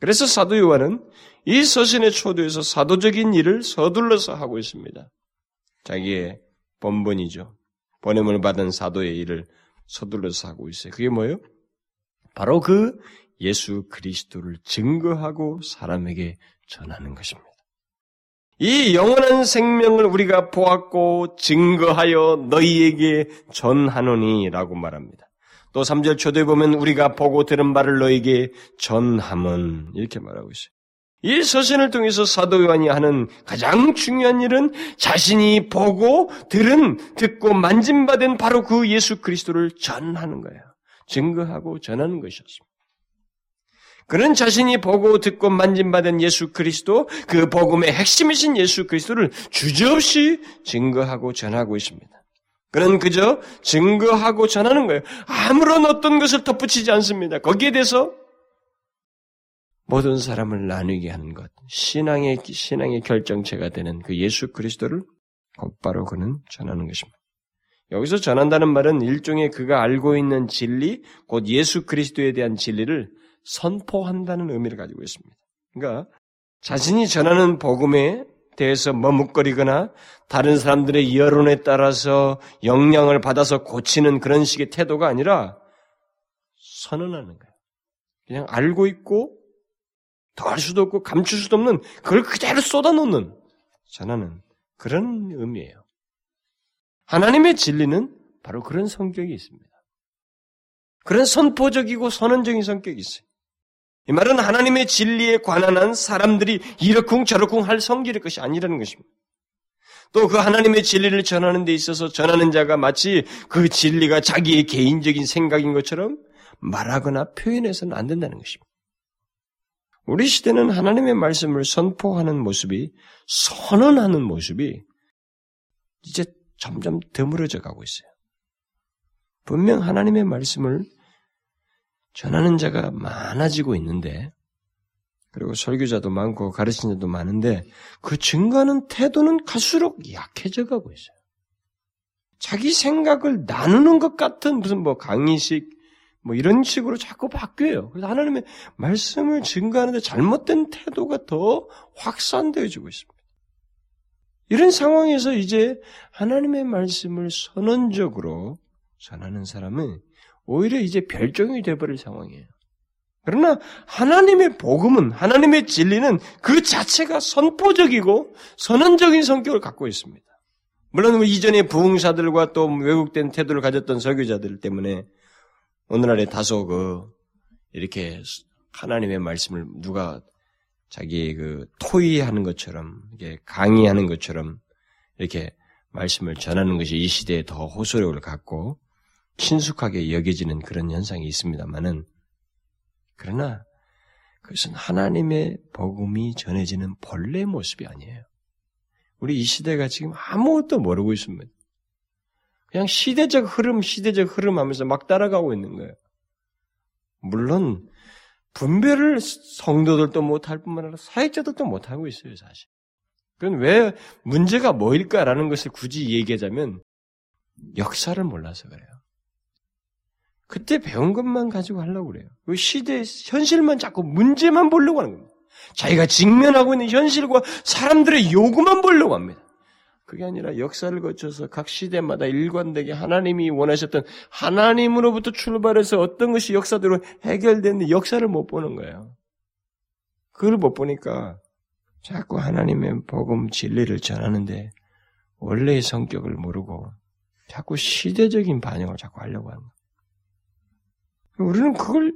그래서 사도 요한은 이 서신의 초도에서 사도적인 일을 서둘러서 하고 있습니다. 자기의 본본이죠. 보냄을 받은 사도의 일을 서둘러서 하고 있어요. 그게 뭐예요? 바로 그 예수 그리스도를 증거하고 사람에게 전하는 것입니다. 이 영원한 생명을 우리가 보았고 증거하여 너희에게 전하노니라고 말합니다. 또 3절 초대에 보면 우리가 보고 들은 바를 너에게 전함은 이렇게 말하고 있어요. 이 서신을 통해서 사도 요한이 하는 가장 중요한 일은 자신이 보고 들은 듣고 만진받은 바로 그 예수 그리스도를 전하는 거예요. 증거하고 전하는 것이었습니다. 그는 자신이 보고 듣고 만진받은 예수 그리스도, 그 복음의 핵심이신 예수 그리스도를 주저없이 증거하고 전하고 있습니다. 그는 그저 증거하고 전하는 거예요. 아무런 어떤 것을 덧붙이지 않습니다. 거기에 대해서 모든 사람을 나누게 하는 것, 신앙의 신앙의 결정체가 되는 그 예수 그리스도를 곧바로 그는 전하는 것입니다. 여기서 전한다는 말은 일종의 그가 알고 있는 진리, 곧 예수 그리스도에 대한 진리를 선포한다는 의미를 가지고 있습니다. 그러니까 자신이 전하는 복음에 대해서 머뭇거리거나 다른 사람들의 여론에 따라서 영향을 받아서 고치는 그런 식의 태도가 아니라 선언하는 거예요. 그냥 알고 있고 더할 수도 없고 감출 수도 없는 그걸 그대로 쏟아놓는 전하는 그런 의미예요. 하나님의 진리는 바로 그런 성격이 있습니다. 그런 선포적이고 선언적인 성격이 있어요. 이 말은 하나님의 진리에 관한 사람들이 이러쿵 저러쿵 할 성질의 것이 아니라는 것입니다. 또 그 하나님의 진리를 전하는 데 있어서 전하는 자가 마치 그 진리가 자기의 개인적인 생각인 것처럼 말하거나 표현해서는 안 된다는 것입니다. 우리 시대는 하나님의 말씀을 선포하는 모습이 선언하는 모습이 이제 점점 드물어져 가고 있어요. 분명 하나님의 말씀을 전하는 자가 많아지고 있는데, 그리고 설교자도 많고 가르치는 자도 많은데, 그 증거하는 태도는 갈수록 약해져 가고 있어요. 자기 생각을 나누는 것 같은 무슨 뭐 강의식, 뭐 이런 식으로 자꾸 바뀌어요. 그래서 하나님의 말씀을 증거하는데 잘못된 태도가 더 확산되어지고 있습니다. 이런 상황에서 이제 하나님의 말씀을 선언적으로 전하는 사람은 오히려 이제 별종이 되어버릴 상황이에요. 그러나 하나님의 복음은 하나님의 진리는 그 자체가 선포적이고 선언적인 성격을 갖고 있습니다. 물론 이전에 부흥사들과 또 왜곡된 태도를 가졌던 설교자들 때문에 오늘날에 다소 그 이렇게 하나님의 말씀을 누가 자기 그 토의하는 것처럼 이게 강의하는 것처럼 이렇게 말씀을 전하는 것이 이 시대에 더 호소력을 갖고 친숙하게 여겨지는 그런 현상이 있습니다만은 그러나 그것은 하나님의 복음이 전해지는 본래 모습이 아니에요. 우리 이 시대가 지금 아무것도 모르고 있습니다. 그냥 시대적 흐름, 시대적 흐름 하면서 막 따라가고 있는 거예요. 물론 분별을 성도들도 못할 뿐만 아니라 사역자들도 못하고 있어요, 사실. 그건 왜 문제가 뭐일까라는 것을 굳이 얘기하자면 역사를 몰라서 그래요. 그때 배운 것만 가지고 하려고 그래요. 그 시대 현실만 자꾸 문제만 보려고 하는 겁니다. 자기가 직면하고 있는 현실과 사람들의 요구만 보려고 합니다. 그게 아니라 역사를 거쳐서 각 시대마다 일관되게 하나님이 원하셨던 하나님으로부터 출발해서 어떤 것이 역사대로 해결되는 역사를 못 보는 거예요. 그걸 못 보니까 자꾸 하나님의 복음 진리를 전하는데 원래의 성격을 모르고 자꾸 시대적인 반영을 자꾸 하려고 하는 거예요. 우리는 그걸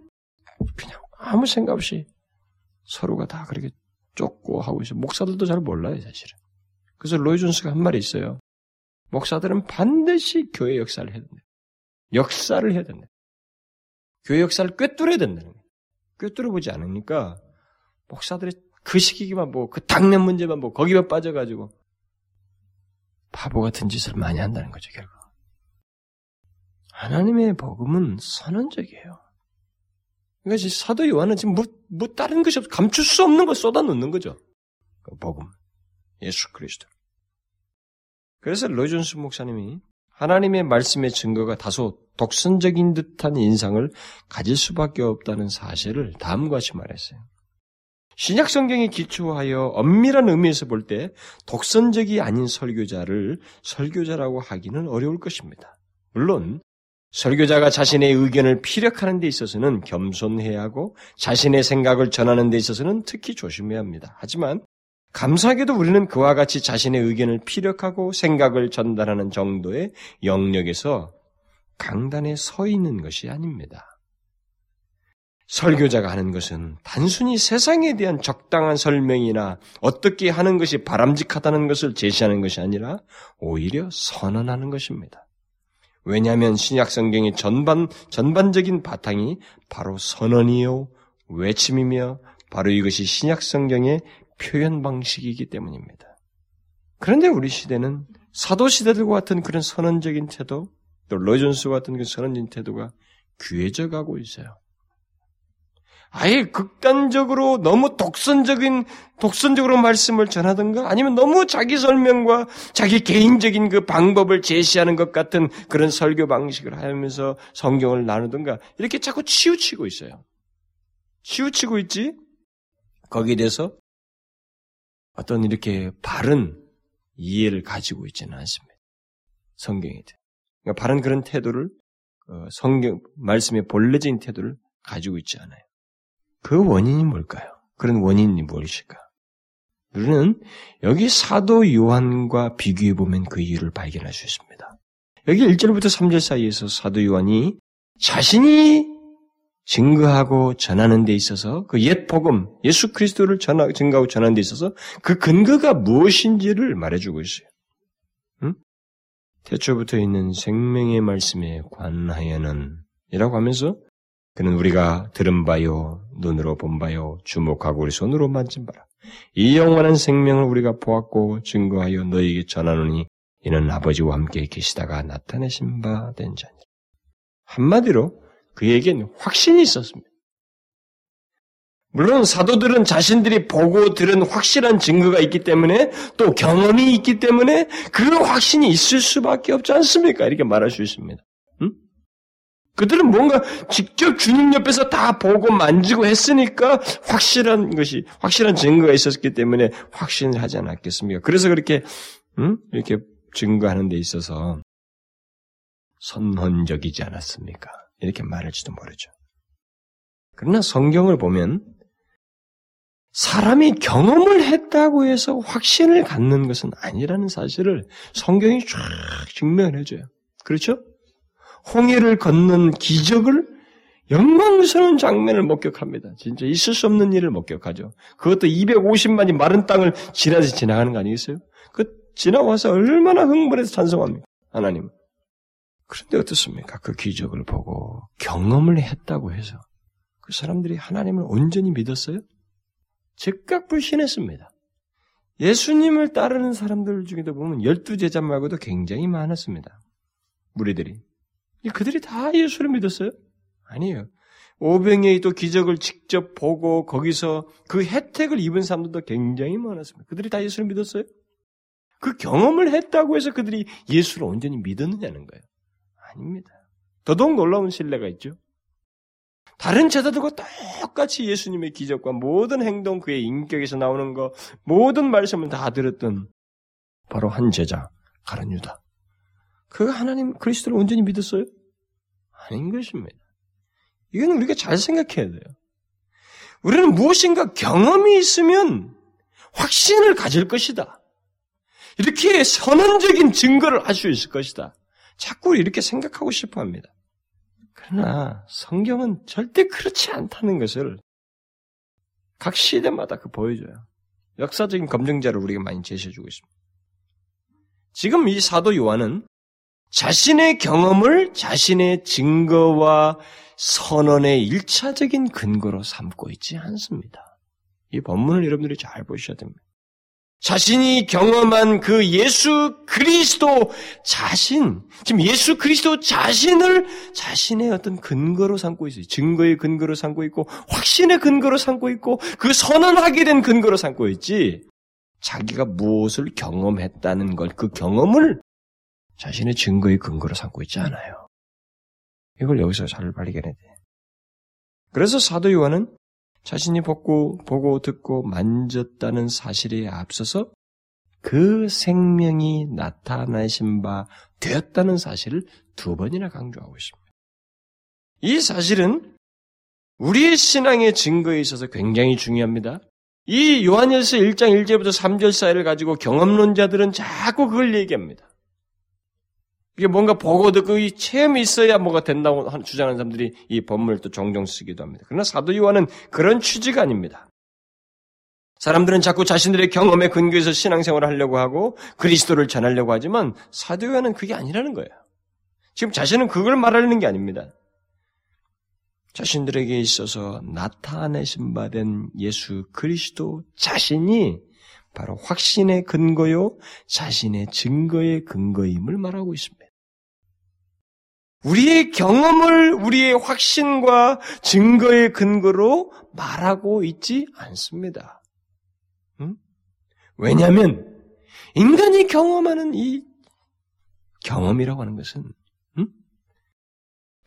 그냥 아무 생각 없이 서로가 다 그렇게 쫓고 하고 있어요. 목사들도 잘 몰라요, 사실은. 그래서 로이 존스가 한 말이 있어요. 목사들은 반드시 교회 역사를 해야 된다. 역사를 해야 된다. 교회 역사를 꿰뚫어야 된다는 거예요. 꿰뚫어 보지 않으니까 목사들이 그 시기만 보고 그 당면 문제만 보고 거기만 빠져가지고 바보 같은 짓을 많이 한다는 거죠, 결국. 하나님의 복음은 선언적이에요. 그러니까 사도 요한은 지금 뭐, 뭐 다른 것이 없, 감출 수 없는 걸 쏟아놓는 거죠. 그 복음. 예수 그리스도. 그래서 로이존스 목사님이 하나님의 말씀의 증거가 다소 독선적인 듯한 인상을 가질 수밖에 없다는 사실을 다음과 같이 말했어요. 신약 성경에 기초하여 엄밀한 의미에서 볼 때 독선적이 아닌 설교자를 설교자라고 하기는 어려울 것입니다. 물론 설교자가 자신의 의견을 피력하는 데 있어서는 겸손해야 하고 자신의 생각을 전하는 데 있어서는 특히 조심해야 합니다. 하지만 감사하게도 우리는 그와 같이 자신의 의견을 피력하고 생각을 전달하는 정도의 영역에서 강단에 서 있는 것이 아닙니다. 설교자가 하는 것은 단순히 세상에 대한 적당한 설명이나 어떻게 하는 것이 바람직하다는 것을 제시하는 것이 아니라 오히려 선언하는 것입니다. 왜냐하면 신약 성경의 전반 전반적인 바탕이 바로 선언이요 외침이며 바로 이것이 신약 성경의 표현 방식이기 때문입니다. 그런데 우리 시대는 사도 시대들과 같은 그런 선언적인 태도, 또 로이존스와 같은 그 선언적인 태도가 귀해져 가고 있어요. 아예 극단적으로 너무 독선적인 독선적으로 말씀을 전하든가 아니면 너무 자기 설명과 자기 개인적인 그 방법을 제시하는 것 같은 그런 설교 방식을 하면서 성경을 나누든가 이렇게 자꾸 치우치고 있어요. 치우치고 있지 거기에 대해서 어떤 이렇게 바른 이해를 가지고 있지는 않습니다. 성경에 대해. 그러니까 바른 그런 태도를 어, 성경 말씀의 본래적인 태도를 가지고 있지 않아요. 그 원인이 뭘까요? 그런 원인이 무엇일까? 우리는 여기 사도 요한과 비교해 보면 그 이유를 발견할 수 있습니다. 여기 1절부터 3절 사이에서 사도 요한이 자신이 증거하고 전하는 데 있어서 그 옛 복음, 예수 그리스도를 전하, 증거하고 전하는 데 있어서 그 근거가 무엇인지를 말해주고 있어요. 응? 태초부터 있는 생명의 말씀에 관하여는 이라고 하면서 그는 우리가 들은 바요, 눈으로 본 바요, 주목하고 우리 손으로 만진 바라. 이 영원한 생명을 우리가 보았고 증거하여 너에게 전하노니 이는 아버지와 함께 계시다가 나타내신 바 된 자니라. 한마디로 그에겐 확신이 있었습니다. 물론 사도들은 자신들이 보고 들은 확실한 증거가 있기 때문에 또 경험이 있기 때문에 그 확신이 있을 수밖에 없지 않습니까? 이렇게 말할 수 있습니다. 응? 그들은 뭔가 직접 주님 옆에서 다 보고 만지고 했으니까 확실한 것이 확실한 증거가 있었기 때문에 확신을 하지 않았겠습니까? 그래서 그렇게 응? 이렇게 증거하는 데 있어서 선언적이지 않았습니까? 이렇게 말할지도 모르죠. 그러나 성경을 보면 사람이 경험을 했다고 해서 확신을 갖는 것은 아니라는 사실을 성경이 쫙 증명해줘요. 그렇죠? 홍해를 걷는 기적을 영광스러운 장면을 목격합니다. 진짜 있을 수 없는 일을 목격하죠. 그것도 250만이 마른 땅을 지나서 지나가는 거 아니겠어요? 그 지나와서 얼마나 흥분해서 찬송합니까? 하나님. 그런데 어떻습니까? 그 기적을 보고 경험을 했다고 해서 그 사람들이 하나님을 온전히 믿었어요? 즉각 불신했습니다. 예수님을 따르는 사람들 중에도 보면 열두 제자 말고도 굉장히 많았습니다. 무리들이. 그들이 다 예수를 믿었어요? 아니에요. 오병이의 또 기적을 직접 보고 거기서 그 혜택을 입은 사람들도 굉장히 많았습니다. 그들이 다 예수를 믿었어요? 그 경험을 했다고 해서 그들이 예수를 온전히 믿었느냐는 거예요. 아닙니다. 더더욱 놀라운 신뢰가 있죠. 다른 제자들과 똑같이 예수님의 기적과 모든 행동 그의 인격에서 나오는 거 모든 말씀을 다 들었던 바로 한 제자 가른 유다. 그가 하나님 그리스도를 온전히 믿었어요? 아닌 것입니다. 이건 우리가 잘 생각해야 돼요. 우리는 무엇인가 경험이 있으면 확신을 가질 것이다. 이렇게 선언적인 증거를 할 수 있을 것이다. 자꾸 이렇게 생각하고 싶어 합니다. 그러나 성경은 절대 그렇지 않다는 것을 각 시대마다 그 보여줘요. 역사적인 검증자를 우리가 많이 제시해주고 있습니다. 지금 이 사도 요한은 자신의 경험을 자신의 증거와 선언의 일차적인 근거로 삼고 있지 않습니다. 이 본문을 여러분들이 잘 보셔야 됩니다. 자신이 경험한 그 예수 그리스도 자신, 지금 예수 그리스도 자신을 자신의 어떤 근거로 삼고 있어요. 증거의 근거로 삼고 있고, 확신의 근거로 삼고 있고, 그 선언하게 된 근거로 삼고 있지, 자기가 무엇을 경험했다는 걸, 그 경험을 자신의 증거의 근거로 삼고 있지 않아요. 이걸 여기서 잘 발견해야 돼. 그래서 사도 요한은 자신이 보고, 보고 듣고 만졌다는 사실에 앞서서 그 생명이 나타나신 바 되었다는 사실을 두 번이나 강조하고 있습니다. 이 사실은 우리의 신앙의 증거에 있어서 굉장히 중요합니다. 이 요한일서 1장 1절부터 3절 사이를 가지고 경험론자들은 자꾸 그걸 얘기합니다. 이게 뭔가 보고 듣고 이 체험이 있어야 뭐가 된다고 주장하는 사람들이 이 본문을 또 종종 쓰기도 합니다. 그러나 사도 요한은 그런 취지가 아닙니다. 사람들은 자꾸 자신들의 경험에 근거해서 신앙생활을 하려고 하고 그리스도를 전하려고 하지만 사도 요한은 그게 아니라는 거예요. 지금 자신은 그걸 말하는 게 아닙니다. 자신들에게 있어서 나타내신 바 된 예수 그리스도 자신이 바로 확신의 근거요, 자신의 증거의 근거임을 말하고 있습니다. 우리의 경험을 우리의 확신과 증거의 근거로 말하고 있지 않습니다. 응? 왜냐하면 인간이 경험하는 이 경험이라고 하는 것은 응?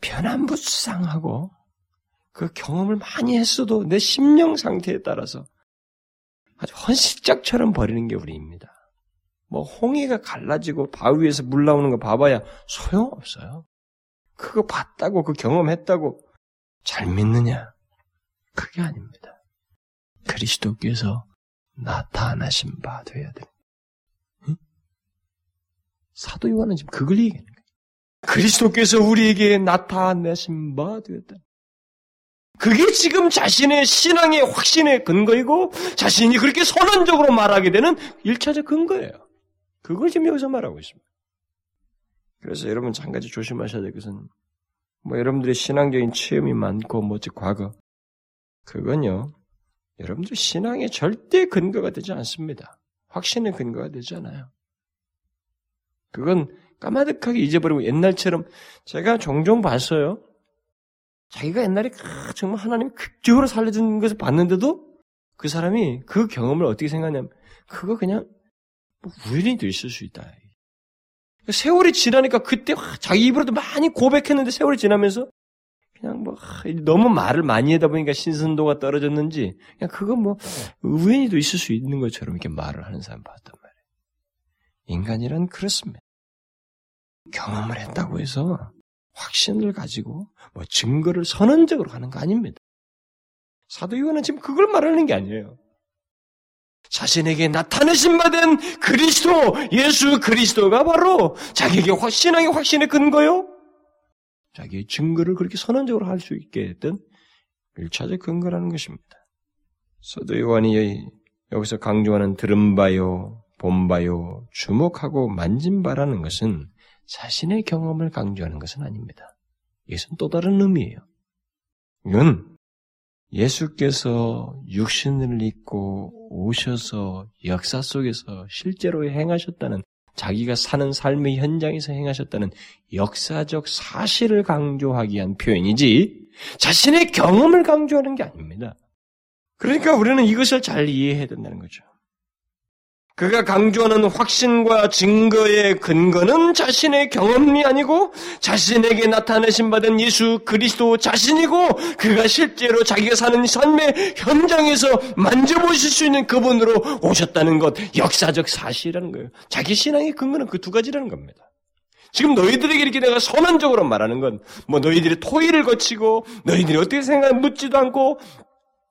변함무쌍하고 그 경험을 많이 했어도 내 심령 상태에 따라서 아주 헌식짝처럼 버리는 게 우리입니다. 뭐 홍해가 갈라지고 바위에서 물 나오는 거 봐봐야 소용없어요. 그거 봤다고 그 경험했다고 잘 믿느냐? 그게 아닙니다. 그리스도께서 나타나신 바 되어야 됩니다. 응? 사도 요한은 지금 그걸 얘기하는 거예요. 그리스도께서 우리에게 나타내신 바 되었다. 그게 지금 자신의 신앙의 확신의 근거이고 자신이 그렇게 선언적으로 말하게 되는 1차적 근거예요. 그걸 지금 여기서 말하고 있습니다. 그래서 여러분 한 가지 조심하셔야 될 것은 뭐 여러분들의 신앙적인 체험이 많고 뭐지 과거 그건요 여러분들 신앙의 절대 근거가 되지 않습니다. 확신의 근거가 되지 않아요. 그건 까마득하게 잊어버리고 옛날처럼 제가 종종 봤어요. 자기가 옛날에 정말 하나님 극적으로 살려준 것을 봤는데도 그 사람이 그 경험을 어떻게 생각하냐면 그거 그냥 뭐 우연히도 있을 수 있다. 세월이 지나니까 그때 자기 입으로도 많이 고백했는데 세월이 지나면서 그냥 뭐 너무 말을 많이 하다 보니까 신선도가 떨어졌는지 그냥 그거 뭐 우연히도 있을 수 있는 것처럼 이렇게 말을 하는 사람 봤단 말이에요. 인간이란 그렇습니다. 경험을 했다고 해서 확신을 가지고 뭐 증거를 선언적으로 하는 거 아닙니다. 사도 요한은 지금 그걸 말하는 게 아니에요. 자신에게 나타내신 바 된 그리스도, 예수 그리스도가 바로 자기에게 신앙의 확신의 근거요. 자기의 증거를 그렇게 선언적으로 할 수 있게 했던 1차적 근거라는 것입니다. 사도 요한이 여기서 강조하는 들은 바요, 본 바요, 주목하고 만진 바라는 것은 자신의 경험을 강조하는 것은 아닙니다. 이것은 또 다른 의미예요. 이건 예수께서 육신을 입고 오셔서 역사 속에서 실제로 행하셨다는 자기가 사는 삶의 현장에서 행하셨다는 역사적 사실을 강조하기 위한 표현이지 자신의 경험을 강조하는 게 아닙니다. 그러니까 우리는 이것을 잘 이해해야 된다는 거죠. 그가 강조하는 확신과 증거의 근거는 자신의 경험이 아니고 자신에게 나타내신 받은 예수 그리스도 자신이고 그가 실제로 자기가 사는 삶의 현장에서 만져보실 수 있는 그분으로 오셨다는 것 역사적 사실이라는 거예요. 자기 신앙의 근거는 그 두 가지라는 겁니다. 지금 너희들에게 이렇게 내가 선언적으로 말하는 건 뭐 너희들이 토의를 거치고 너희들이 어떻게 생각 묻지도 않고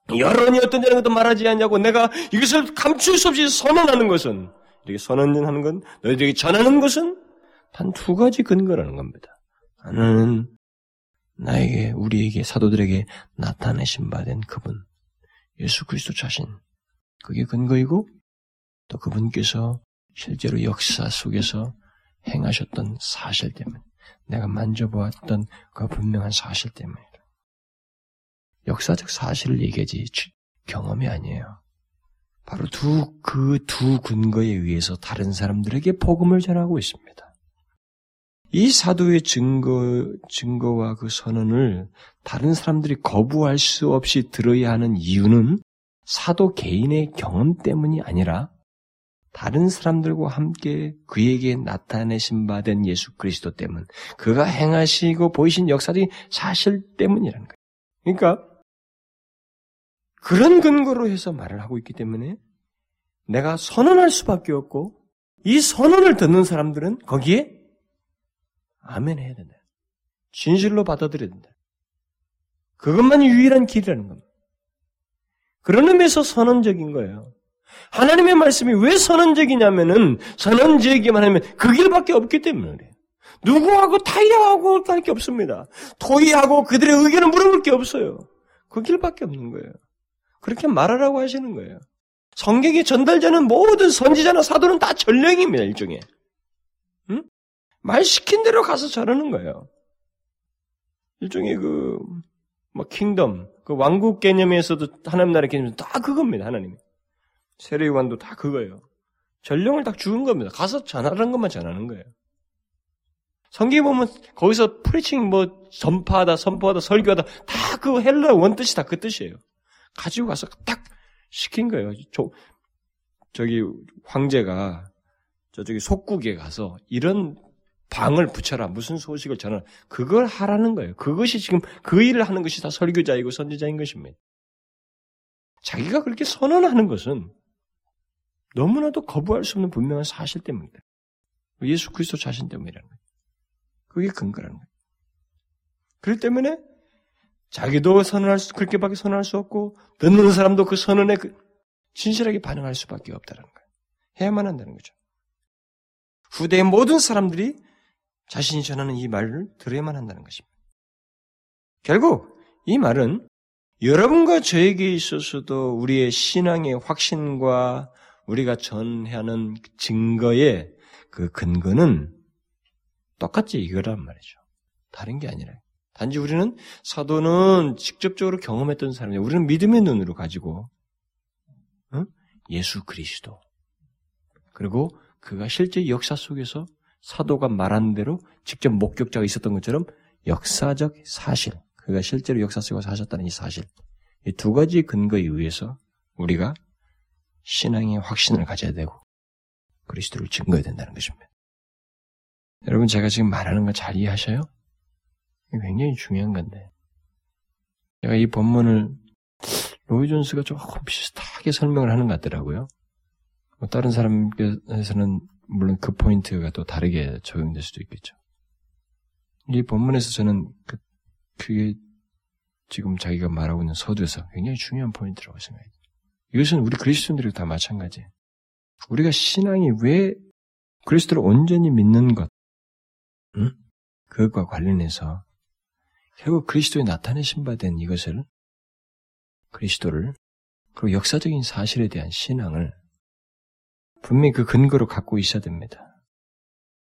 여론이 어떤지는 것도 말하지 않냐고 내가 이것을 감출 수 없이 선언하는 것은 이렇게 선언하는 건 너희들에게 전하는 것은 단 두 가지 근거라는 겁니다. 하나는 나에게 우리에게 사도들에게 나타내신 바 된 그분 예수 그리스도 자신 그게 근거이고 또 그분께서 실제로 역사 속에서 행하셨던 사실 때문에 내가 만져보았던 그 분명한 사실 때문에 역사적 사실을 얘기하지 경험이 아니에요. 바로 두, 그 두 근거에 의해서 다른 사람들에게 복음을 전하고 있습니다. 이 사도의 증거, 증거와 그 선언을 다른 사람들이 거부할 수 없이 들어야 하는 이유는 사도 개인의 경험 때문이 아니라 다른 사람들과 함께 그에게 나타내신 바 된 예수 그리스도 때문, 그가 행하시고 보이신 역사들이 사실 때문이라는 거예요. 그러니까 그런 근거로 해서 말을 하고 있기 때문에 내가 선언할 수밖에 없고 이 선언을 듣는 사람들은 거기에 아멘 해야 된다. 진실로 받아들여야 된다. 그것만이 유일한 길이라는 겁니다. 그런 의미에서 선언적인 거예요. 하나님의 말씀이 왜 선언적이냐면은 선언적이기만 하면 그 길밖에 없기 때문에 그래요. 누구하고 타이하고 할 게 없습니다. 토의하고 그들의 의견을 물어볼 게 없어요. 그 길밖에 없는 거예요. 그렇게 말하라고 하시는 거예요. 성경이 전달되는 모든 선지자나 사도는 다 전령입니다, 일종의. 응? 말 시킨 대로 가서 전하는 거예요. 일종의 그, 뭐, kingdom, 그 왕국 개념에서도 하나님 나라 개념도 다 그겁니다, 하나님. 세례요한도 다 그거예요. 전령을 딱 주는 겁니다. 가서 전하라는 것만 전하는 거예요. 성경에 보면 거기서 preaching 뭐 전파하다, 선포하다, 설교하다 다 그 헬라 원뜻이 다 그 뜻이에요. 가지고 가서 딱 시킨 거예요. 저, 저기 황제가 저쪽에 속국에 가서 이런 방을 붙여라. 무슨 소식을 전하 그걸 하라는 거예요. 그것이 지금 그 일을 하는 것이 다 설교자이고 선지자인 것입니다. 자기가 그렇게 선언하는 것은 너무나도 거부할 수 없는 분명한 사실 때문입니다. 예수 그리스도 자신 때문이라는 거예요. 그게 근거라는 거예요. 그렇기 때문에 자기도 선언할 수, 그렇게밖에 선언할 수 없고, 듣는 사람도 그 선언에 그 진실하게 반응할 수밖에 없다는 거예요. 해야만 한다는 거죠. 후대의 모든 사람들이 자신이 전하는 이 말을 들어야만 한다는 것입니다. 결국 이 말은 여러분과 저에게 있어서도 우리의 신앙의 확신과 우리가 전하는 증거의 그 근거는 똑같이 이거란 말이죠. 다른 게 아니라 단지 우리는 사도는 직접적으로 경험했던 사람이에요. 우리는 믿음의 눈으로 가지고 어? 예수 그리스도 그리고 그가 실제 역사 속에서 사도가 말한 대로 직접 목격자가 있었던 것처럼 역사적 사실, 그가 실제로 역사 속에서 사셨다는 이 사실, 이 두 가지 근거에 의해서 우리가 신앙의 확신을 가져야 되고 그리스도를 증거해야 된다는 것입니다. 여러분 제가 지금 말하는 거 잘 이해하셔요? 굉장히 중요한 건데 제가 이 본문을 로이 존스가 조금 비슷하게 설명을 하는 것 같더라고요. 뭐 다른 사람께서는 물론 그 포인트가 또 다르게 적용될 수도 있겠죠. 이 본문에서 저는 그, 그게 지금 자기가 말하고 있는 서두에서 굉장히 중요한 포인트라고 생각해요. 이것은 우리 그리스도인들이 다 마찬가지. 우리가 신앙이 왜 그리스도를 온전히 믿는 것, 응? 그것과 관련해서 결국 그리스도에 나타내신 바 된 이것을 그리스도를 그리고 역사적인 사실에 대한 신앙을 분명히 그 근거로 갖고 있어야 됩니다.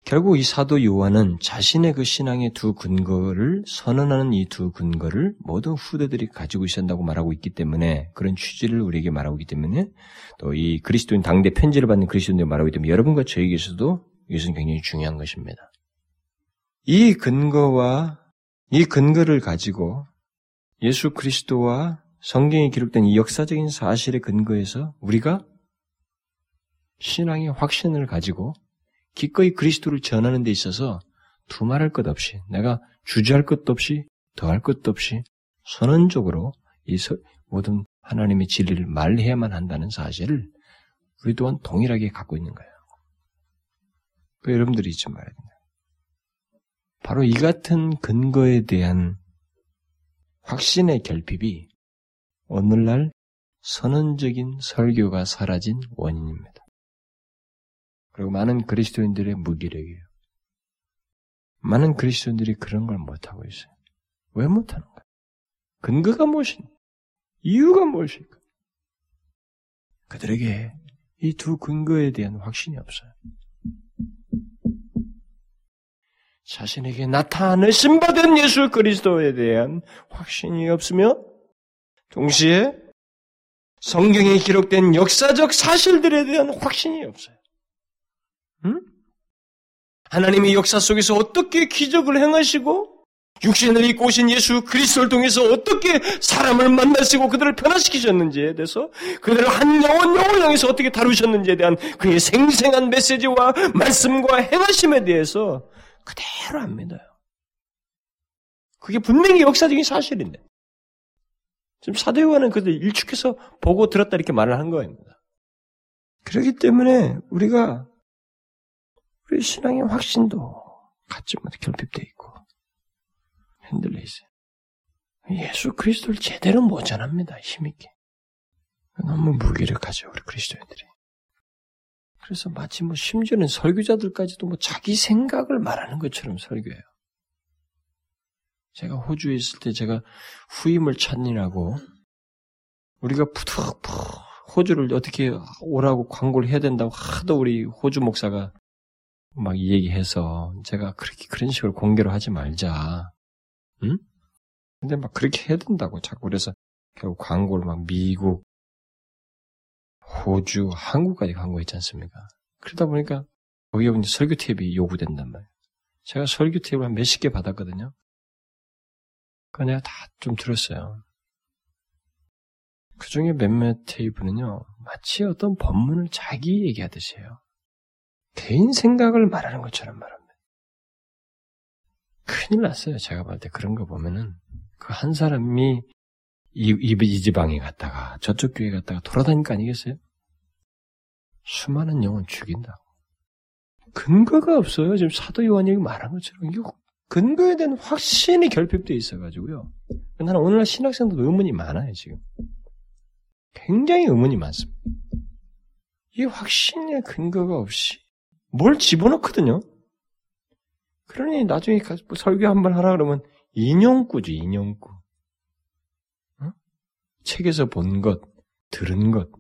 결국 이 사도 요한은 자신의 그 신앙의 두 근거를 선언하는 이 두 근거를 모든 후대들이 가지고 있었다고 말하고 있기 때문에 그런 취지를 우리에게 말하고 있기 때문에 또 이 그리스도인 당대 편지를 받는 그리스도인들 말하고 있기 때문에 여러분과 저에게서도 이것은 굉장히 중요한 것입니다. 이 근거와 이 근거를 가지고 예수 그리스도와 성경에 기록된 이 역사적인 사실의 근거에서 우리가 신앙의 확신을 가지고 기꺼이 그리스도를 전하는 데 있어서 두말할 것 없이 내가 주저할 것도 없이 더할 것도 없이 선언적으로 이 모든 하나님의 진리를 말해야만 한다는 사실을 우리 또한 동일하게 갖고 있는 거예요. 그 여러분들이 잊지 말아야 됩니다. 바로 이 같은 근거에 대한 확신의 결핍이 오늘날 선언적인 설교가 사라진 원인입니다. 그리고 많은 그리스도인들의 무기력이에요. 많은 그리스도인들이 그런 걸 못하고 있어요. 왜 못하는가? 근거가 무엇인? 이유가 무엇일까? 그들에게 이 두 근거에 대한 확신이 없어요. 자신에게 나타내신 바된 예수 그리스도에 대한 확신이 없으며 동시에 성경에 기록된 역사적 사실들에 대한 확신이 없어요. 응? 하나님의 역사 속에서 어떻게 기적을 행하시고 육신을 입고 오신 예수 그리스도를 통해서 어떻게 사람을 만나시고 그들을 변화시키셨는지에 대해서 그들을 한 영혼 영혼 향해서 어떻게 다루셨는지에 대한 그의 생생한 메시지와 말씀과 행하심에 대해서 그대로 안 믿어요. 그게 분명히 역사적인 사실인데. 지금 사도요한은 그들 일축해서 보고 들었다 이렇게 말을 한 거입니다. 그렇기 때문에 우리가 우리 신앙의 확신도 갖지 못해 결핍되어 있고 흔들려 있어요. 예수 그리스도를 제대로 못 전합니다. 힘있게. 너무 무기력하죠. 우리 그리스도인들이. 그래서 마치 뭐 심지어는 설교자들까지도 뭐 자기 생각을 말하는 것처럼 설교해요. 제가 호주에 있을 때 제가 후임을 찾느라고 우리가 푸득푸 호주를 어떻게 오라고 광고를 해야 된다고 하도 우리 호주 목사가 막 얘기해서 제가 그렇게 그런 식으로 공개로 하지 말자. 응? 근데 막 그렇게 해야 된다고 자꾸 그래서 결국 광고를 막 미국, 호주, 한국까지 광고했지 않습니까? 그러다 보니까 거기에 보니 설교 탭이 요구된단 말이에요. 제가 설교 탭을 한 몇십 개 받았거든요. 그거 내가 다 좀 들었어요. 그 중에 몇몇 테이프는요, 마치 어떤 법문을 자기 얘기하듯이 해요. 개인 생각을 말하는 것처럼 말합니다. 큰일 났어요. 제가 볼 때 그런 거 보면은 그 한 사람이 이, 이, 이 지방에 갔다가 저쪽 교회 갔다가 돌아다니는 거 아니겠어요? 수많은 영혼 죽인다고. 근거가 없어요. 지금 사도 요한이 말한 것처럼 이거 근거에 대한 확신이 결핍되어 있어가지고요. 나는 오늘날 신학생들도 의문이 많아요, 지금. 굉장히 의문이 많습니다. 이 확신의 근거가 없이 뭘 집어넣거든요. 그러니 나중에 뭐 설교 한 번 하라 그러면 인용구죠, 인용구. 어? 책에서 본 것, 들은 것,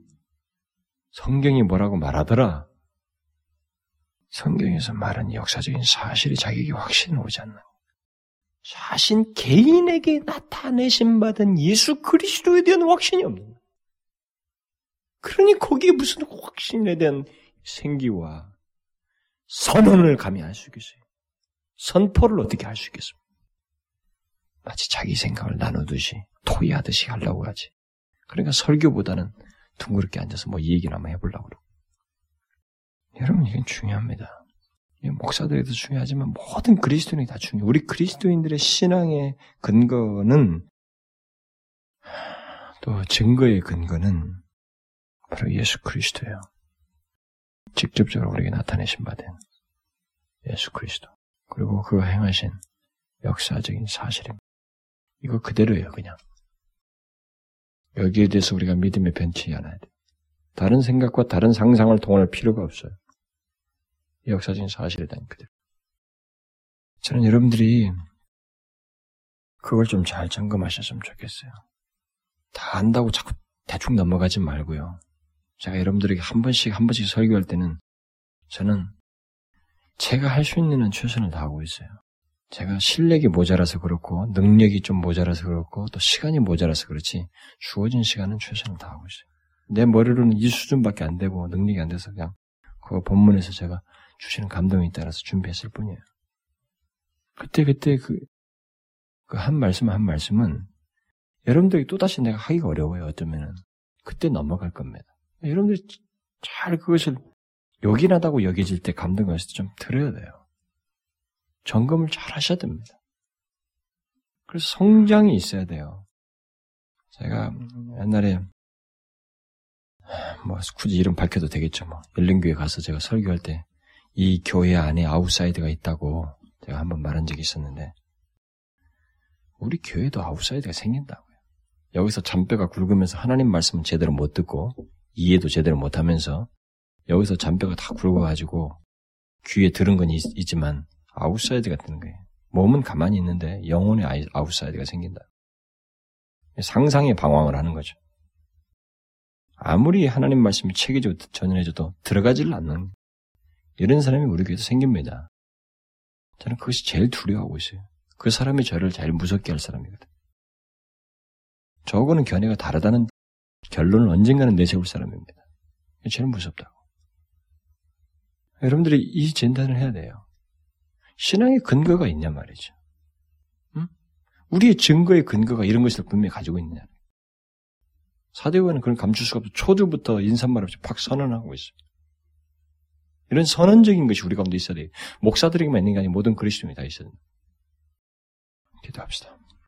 성경이 뭐라고 말하더라. 성경에서 말한 역사적인 사실이 자기에게 확신을 오지 않는 자신 개인에게 나타내신 받은 예수 그리스도에 대한 확신이 없는 그러니 거기에 무슨 확신에 대한 생기와 선언을 감히 할 수 있겠어요? 선포를 어떻게 할 수 있겠습니까? 마치 자기 생각을 나누듯이 토의하듯이 하려고 하지. 그러니까 설교보다는 둥그렇게 앉아서 뭐 얘기나 한번 해보려고 그러고. 여러분 이건 중요합니다. 목사들에도 중요하지만 모든 그리스도인이 다 중요해요. 우리 그리스도인들의 신앙의 근거는 또 증거의 근거는 바로 예수 그리스도예요. 직접적으로 우리에게 나타내신 바된 예수 그리스도. 그리고 그가 행하신 역사적인 사실입니다. 이거 그대로예요, 그냥. 여기에 대해서 우리가 믿음에 변치 않아야 돼. 다른 생각과 다른 상상을 동원할 필요가 없어요. 역사적인 사실에 대한 그대로. 저는 여러분들이 그걸 좀 잘 점검하셨으면 좋겠어요. 다 안다고 자꾸 대충 넘어가지 말고요. 제가 여러분들에게 한 번씩 한 번씩 설교할 때는 저는 제가 할 수 있는 한 최선을 다하고 있어요. 제가 실력이 모자라서 그렇고 능력이 좀 모자라서 그렇고 또 시간이 모자라서 그렇지 주어진 시간은 최선을 다하고 있어요. 내 머리로는 이 수준밖에 안 되고 능력이 안 돼서 그냥 그 본문에서 제가 주시는 감동에 따라서 준비했을 뿐이에요. 그때 그때 그그한 말씀 한 말씀은 여러분들이 또 다시 내가 하기가 어려워요. 어쩌면은 그때 넘어갈 겁니다. 여러분들이 잘 그것을 요긴하다고 여겨질 때 감동했을 때 좀 들어야 돼요. 점검을 잘 하셔야 됩니다. 그래서 성장이 있어야 돼요. 제가 옛날에 뭐 굳이 이름 밝혀도 되겠죠. 뭐 열린교회 가서 제가 설교할 때 이 교회 안에 아웃사이드가 있다고 제가 한번 말한 적이 있었는데 우리 교회도 아웃사이드가 생긴다고요. 여기서 잔뼈가 굵으면서 하나님 말씀은 제대로 못 듣고 이해도 제대로 못 하면서 여기서 잔뼈가 다 굵어가지고 귀에 들은 건 있지만 아웃사이드가 되는 거예요. 몸은 가만히 있는데 영혼의 아웃사이드가 생긴다. 상상의 방황을 하는 거죠. 아무리 하나님 말씀이 체계적으로 전해져도 들어가지를 않는 이런 사람이 우리 교회도 생깁니다. 저는 그것이 제일 두려워하고 있어요. 그 사람이 저를 제일 무섭게 할 사람이거든. 저거는 견해가 다르다는 결론을 언젠가는 내세울 사람입니다. 제일 무섭다고. 여러분들이 이 진단을 해야 돼요. 신앙의 근거가 있냐 말이죠. 응? 우리의 증거의 근거가 이런 것을 분명히 가지고 있느냐. 사대교회는 그런 감출 수가 없어. 초두부터 인사말 없이 팍 선언하고 있어요. 이런 선언적인 것이 우리 가운데 있어야 돼요. 목사들에게만 있는 게 아니라 모든 그리스도인이 다 있어야 됩니다. 기도합시다.